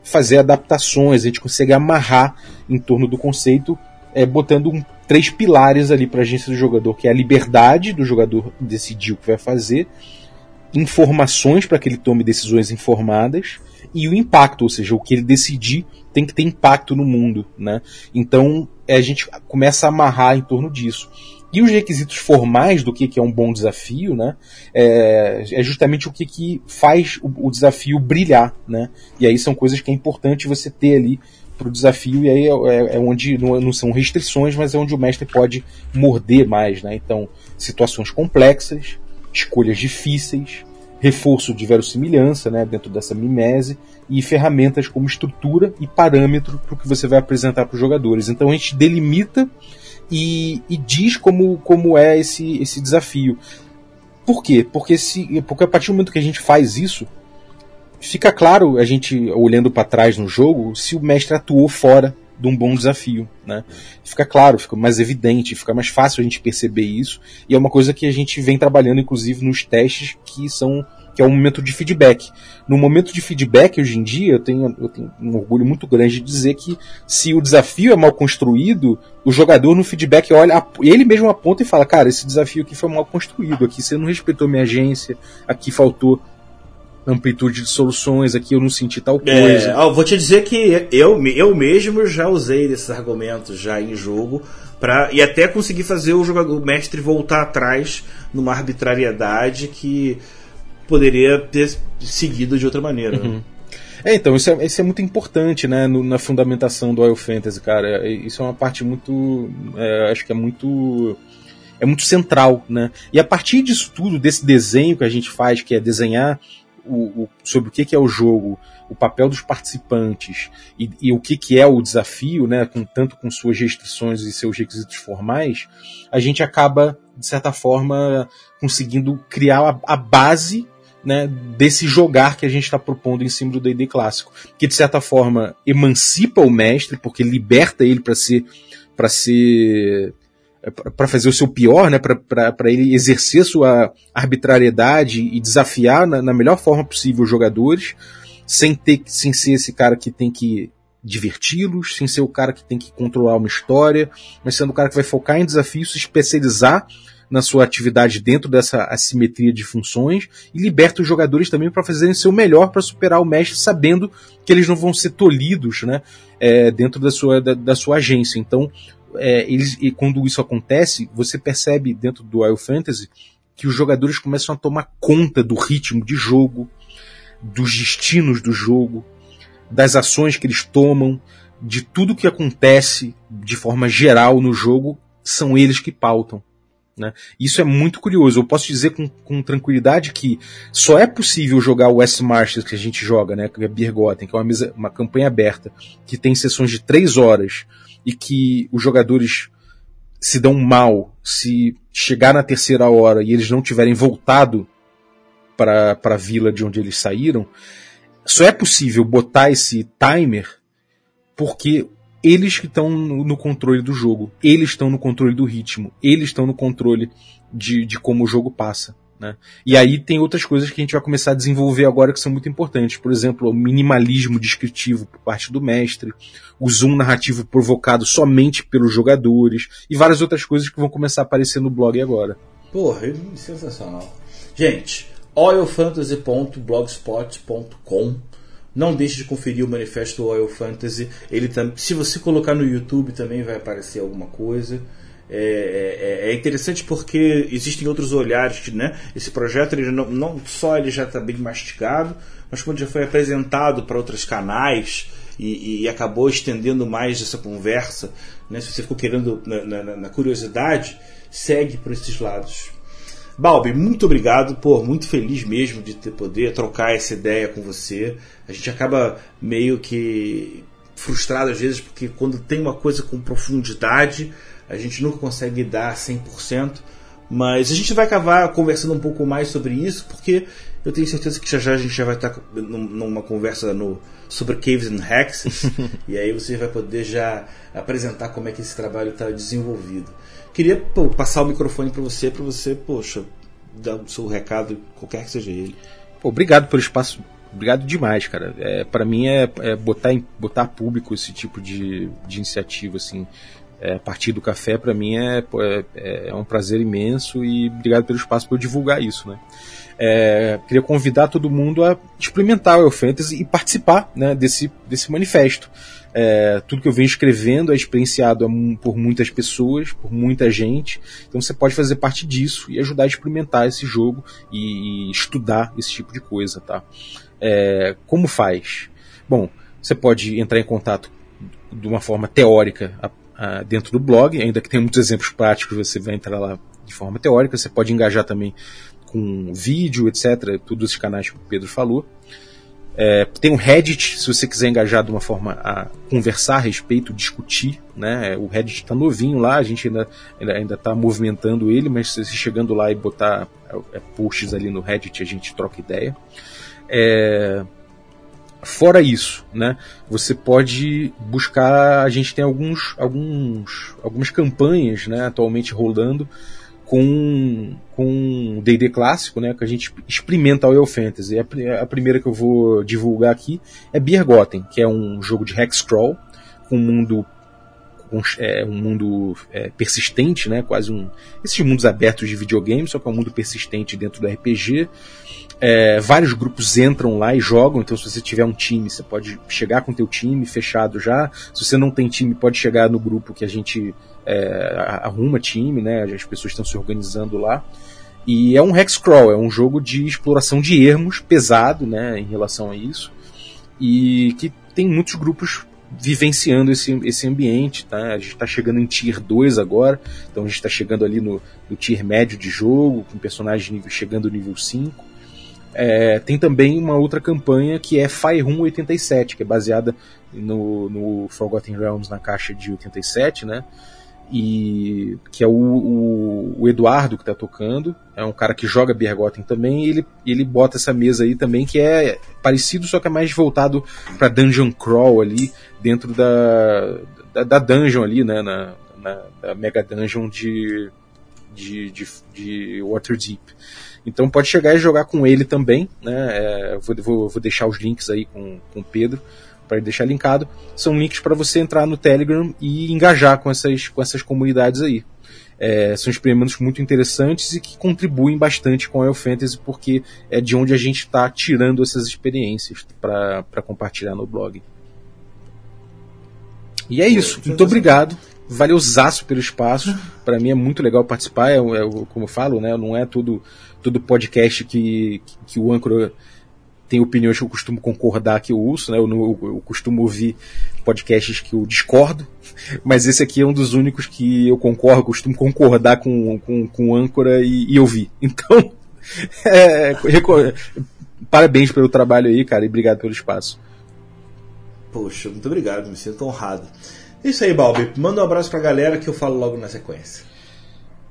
fazer adaptações, a gente consegue amarrar em torno do conceito, é, botando um, três pilares ali para a agência do jogador, que é a liberdade do jogador decidir o que vai fazer, informações para que ele tome decisões informadas e o impacto, ou seja, o que ele decidir tem que ter impacto no mundo, né? Então a gente começa a amarrar em torno disso. E os requisitos formais do que, que é um bom desafio, né? É, é justamente o que, que faz o, o, desafio brilhar, né? E aí são coisas que é importante você ter ali para o desafio, e aí é, é, é onde não, não, são restrições, mas é onde o mestre pode morder mais, né? Então, situações complexas, escolhas difíceis, reforço de verossimilhança, né? Dentro dessa mimese, e ferramentas como estrutura e parâmetro para o que você vai apresentar para os jogadores. Então a gente delimita e, e diz como, como é esse, esse desafio. Por quê? Porque, se, porque a partir do momento que a gente faz isso, fica claro, a gente olhando para trás no jogo, se o mestre atuou fora de um bom desafio, né? Fica claro, fica mais evidente, fica mais fácil a gente perceber isso, e é uma coisa que a gente vem trabalhando, inclusive, nos testes que são que é um momento de feedback. No momento de feedback, hoje em dia, eu tenho, eu tenho um orgulho muito grande de dizer que se o desafio é mal construído, o jogador no feedback olha, ele mesmo aponta e fala: Cara, esse desafio aqui foi mal construído, aqui você não respeitou minha agência, aqui faltou amplitude de soluções, aqui eu não senti tal é, coisa. É, vou te dizer que eu, eu mesmo já usei desses argumentos já em jogo para e até conseguir fazer o jogador o mestre voltar atrás numa arbitrariedade que poderia ter seguido de outra maneira. Uhum. É, então, isso é, isso é muito importante, né, no, na fundamentação do Oil Fantasy, cara. É, isso é uma parte muito. É, acho que é muito. É muito central, né? E a partir disso tudo, desse desenho que a gente faz, que é desenhar o, o, sobre o que, que é o jogo, o papel dos participantes e, e, o que, que é o desafio, né, com, tanto com suas restrições e seus requisitos formais, a gente acaba, de certa forma, conseguindo criar a, a base né, desse jogar que a gente está propondo em cima do D&D clássico, que de certa forma emancipa o mestre, porque liberta ele para ser para ser para fazer o seu pior, né, para ele exercer sua arbitrariedade e desafiar na, na, melhor forma possível os jogadores, sem ter sem ser esse cara que tem que diverti-los, sem ser o cara que tem que controlar uma história, mas sendo o cara que vai focar em desafios, se especializar na sua atividade dentro dessa assimetria de funções e liberta os jogadores também para fazerem seu melhor para superar o mestre, sabendo que eles não vão ser tolhidos né, é, dentro da sua, da, da, sua agência. Então, é, eles, e quando isso acontece, você percebe dentro do Wild Fantasy que os jogadores começam a tomar conta do ritmo de jogo, dos destinos do jogo, das ações que eles tomam, de tudo que acontece de forma geral no jogo, são eles que pautam. Né? Isso é muito curioso. Eu posso dizer com, com, tranquilidade que só é possível jogar o West Marches que a gente joga, né? que é Birgotten, que é uma, mesa, uma campanha aberta, que tem sessões de três horas e que os jogadores se dão mal se chegar na terceira hora e eles não tiverem voltado para a vila de onde eles saíram, só é possível botar esse timer porque eles que estão no controle do jogo, eles estão no controle do ritmo, eles estão no controle de, de como o jogo passa. Né? E aí tem outras coisas que a gente vai começar a desenvolver agora que são muito importantes. Por exemplo, o minimalismo descritivo por parte do mestre, o zoom narrativo provocado somente pelos jogadores e várias outras coisas que vão começar a aparecer no blog agora. Porra, é sensacional. Gente, oilfantasy.blogspot.com não deixe de conferir o manifesto Oil Fantasy. Ele se você colocar no YouTube também vai aparecer alguma coisa. É, é, é interessante porque existem outros olhares, né? Esse projeto ele não, não só ele já está bem mastigado, mas quando já foi apresentado para outros canais e, e, acabou estendendo mais essa conversa, né? Se você ficou querendo na, na, na curiosidade, segue por esses lados. Balbi, muito obrigado, pô, muito feliz mesmo de ter poder trocar essa ideia com você. A gente acaba meio que frustrado às vezes porque quando tem uma coisa com profundidade, a gente nunca consegue dar 100%, mas a gente vai acabar conversando um pouco mais sobre isso, porque eu tenho certeza que já já a gente já vai estar numa conversa no, sobre Caves and Hexes, [laughs] e aí você vai poder já apresentar como é que esse trabalho está desenvolvido. Queria pô, passar o microfone para você, para você, poxa, dar o seu recado, qualquer que seja ele. Obrigado pelo espaço obrigado demais, cara. É, para mim é, é, botar, botar público esse tipo de, de iniciativa, assim é, partir do café, para mim é, é, é, um prazer imenso e obrigado pelo espaço para eu divulgar isso, né? É, queria convidar todo mundo a experimentar o El Fantasy e participar né, desse, desse manifesto. É, tudo que eu venho escrevendo é experienciado por muitas pessoas, por muita gente. Então você pode fazer parte disso e ajudar a experimentar esse jogo e, e estudar esse tipo de coisa, tá? É, como faz? Bom, você pode entrar em contato de uma forma teórica uh, dentro do blog, ainda que tenha muitos exemplos práticos, você vai entrar lá de forma teórica, você pode engajar também com vídeo, etc., todos os canais que o Pedro falou. É, tem um Reddit, se você quiser engajar de uma forma a conversar a respeito, discutir, né? O Reddit está novinho lá, a gente ainda ainda está movimentando ele, mas se chegando lá e botar é, posts ali no Reddit, a gente troca ideia. É, Fora isso, né, você pode buscar. A gente tem alguns, alguns, algumas campanhas né, atualmente rolando com com D&D clássico, né, que a gente experimenta o Fantasy. A, a, primeira que eu vou divulgar aqui é Birgotten, que é um jogo de hexcrawl com um mundo um, é, um mundo é, persistente, né, quase um esses mundos abertos de videogame, só que é um mundo persistente dentro do RPG é, vários grupos entram lá e jogam, então se você tiver um time, você pode chegar com teu time fechado já. Se você não tem time, pode chegar no grupo que a gente é, arruma time, né? As pessoas estão se organizando lá. E é um hexcrawl, é um jogo de exploração de ermos pesado, né, em relação a isso. E que tem muitos grupos vivenciando esse, esse ambiente, tá? A gente está chegando em Tier 2 agora, então a gente está chegando ali no, no Tier médio de jogo, com personagens chegando no nível 5. É, tem também uma outra campanha que é Room 87, que é baseada no, no Forgotten Realms na caixa de 87, né? E que é o, o, o Eduardo que está tocando, é um cara que joga Bergotten também, e ele, ele bota essa mesa aí também que é parecido, só que é mais voltado para Dungeon Crawl ali, dentro da, da, da dungeon ali, né? Na, na, da Mega Dungeon de, de, de, de Waterdeep. Então pode chegar e jogar com ele também, né? É, vou, vou, vou, deixar os links aí com, com o Pedro para deixar linkado. São links para você entrar no Telegram e engajar com essas, com essas comunidades aí. É, são experimentos muito interessantes e que contribuem bastante com a El Fantasy, porque é de onde a gente está tirando essas experiências para compartilhar no blog. E é isso. Muito obrigado valeuzaço pelo espaço. [laughs] Para mim é muito legal participar. É, é, como eu falo, né? Não é tudo, tudo podcast que, que o âncora tem opiniões que eu costumo concordar que eu uso, né? Eu, eu, eu, costumo ouvir podcasts que eu discordo, [laughs] mas esse aqui é um dos únicos que eu concordo, costumo concordar com, com, com âncora e, e ouvir. [laughs] Então, é, parabéns pelo trabalho aí, cara, e obrigado pelo espaço. Poxa, muito obrigado, me sinto honrado. Isso aí, Balbi. Manda um abraço pra galera que eu falo logo na sequência.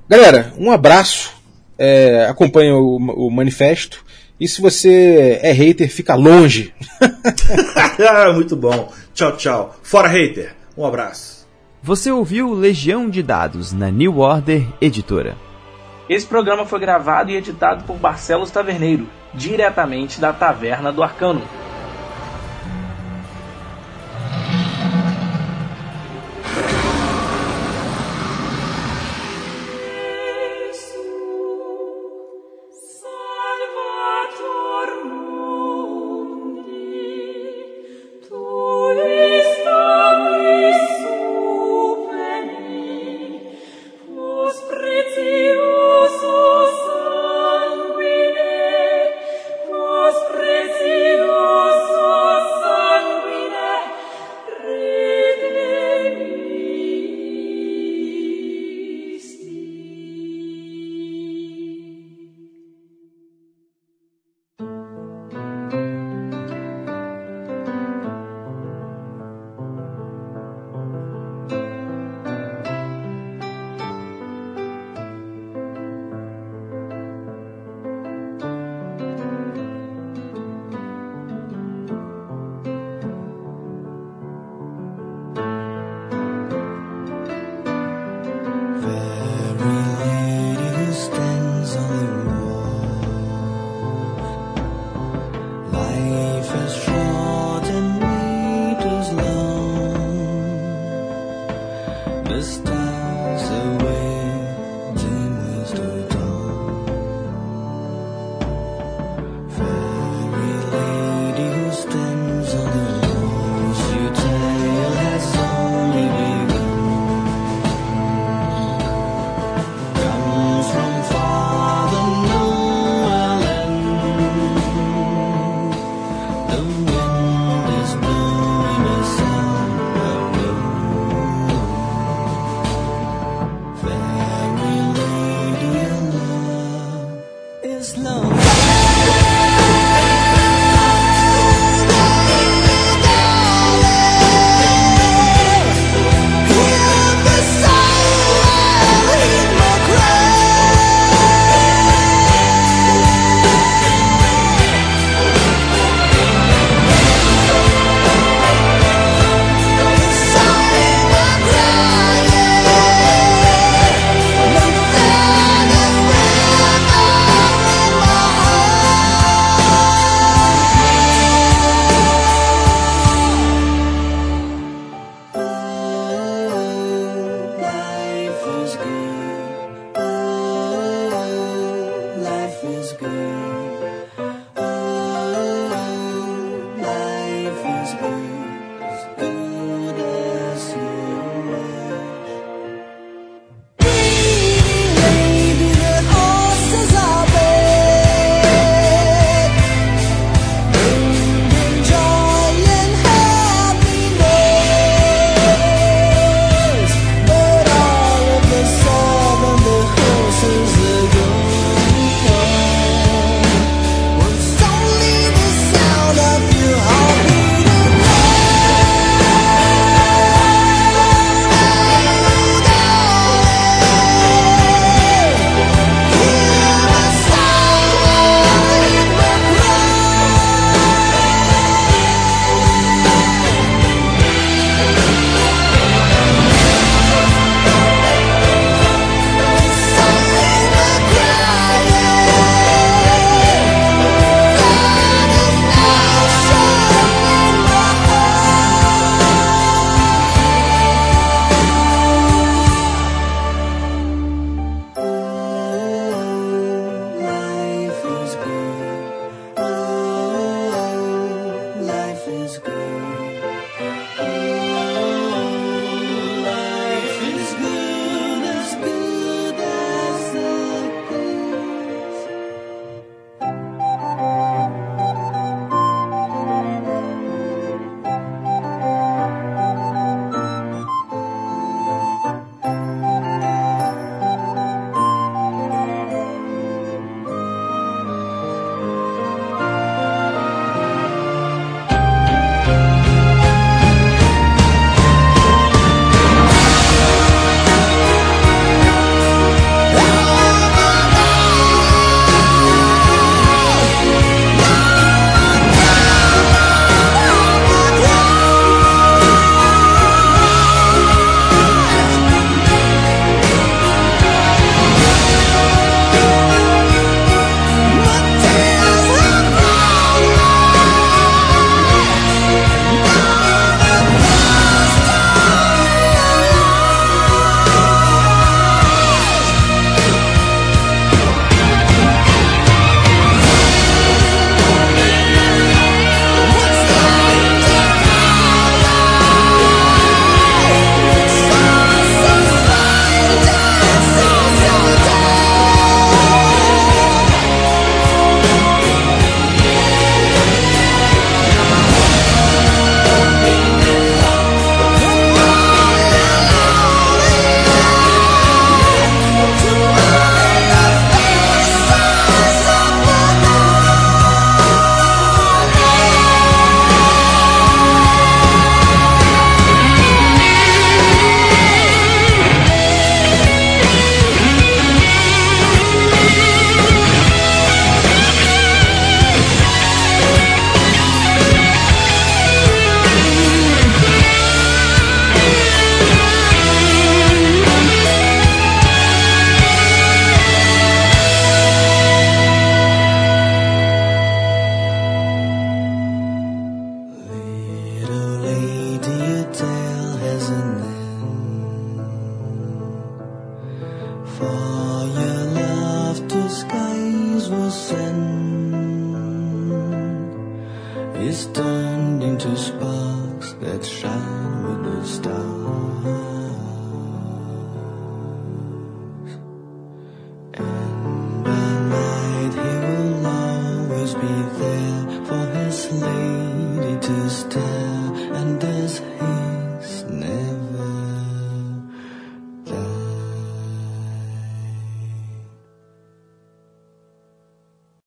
Galera, um abraço. É, acompanha o, o manifesto. E se você é hater, fica longe. [laughs] Muito bom. Tchau, tchau. Fora hater. Um abraço. Você ouviu Legião de Dados na New Order Editora. Esse programa foi gravado e editado por Barcelos Taverneiro, diretamente da Taverna do Arcano.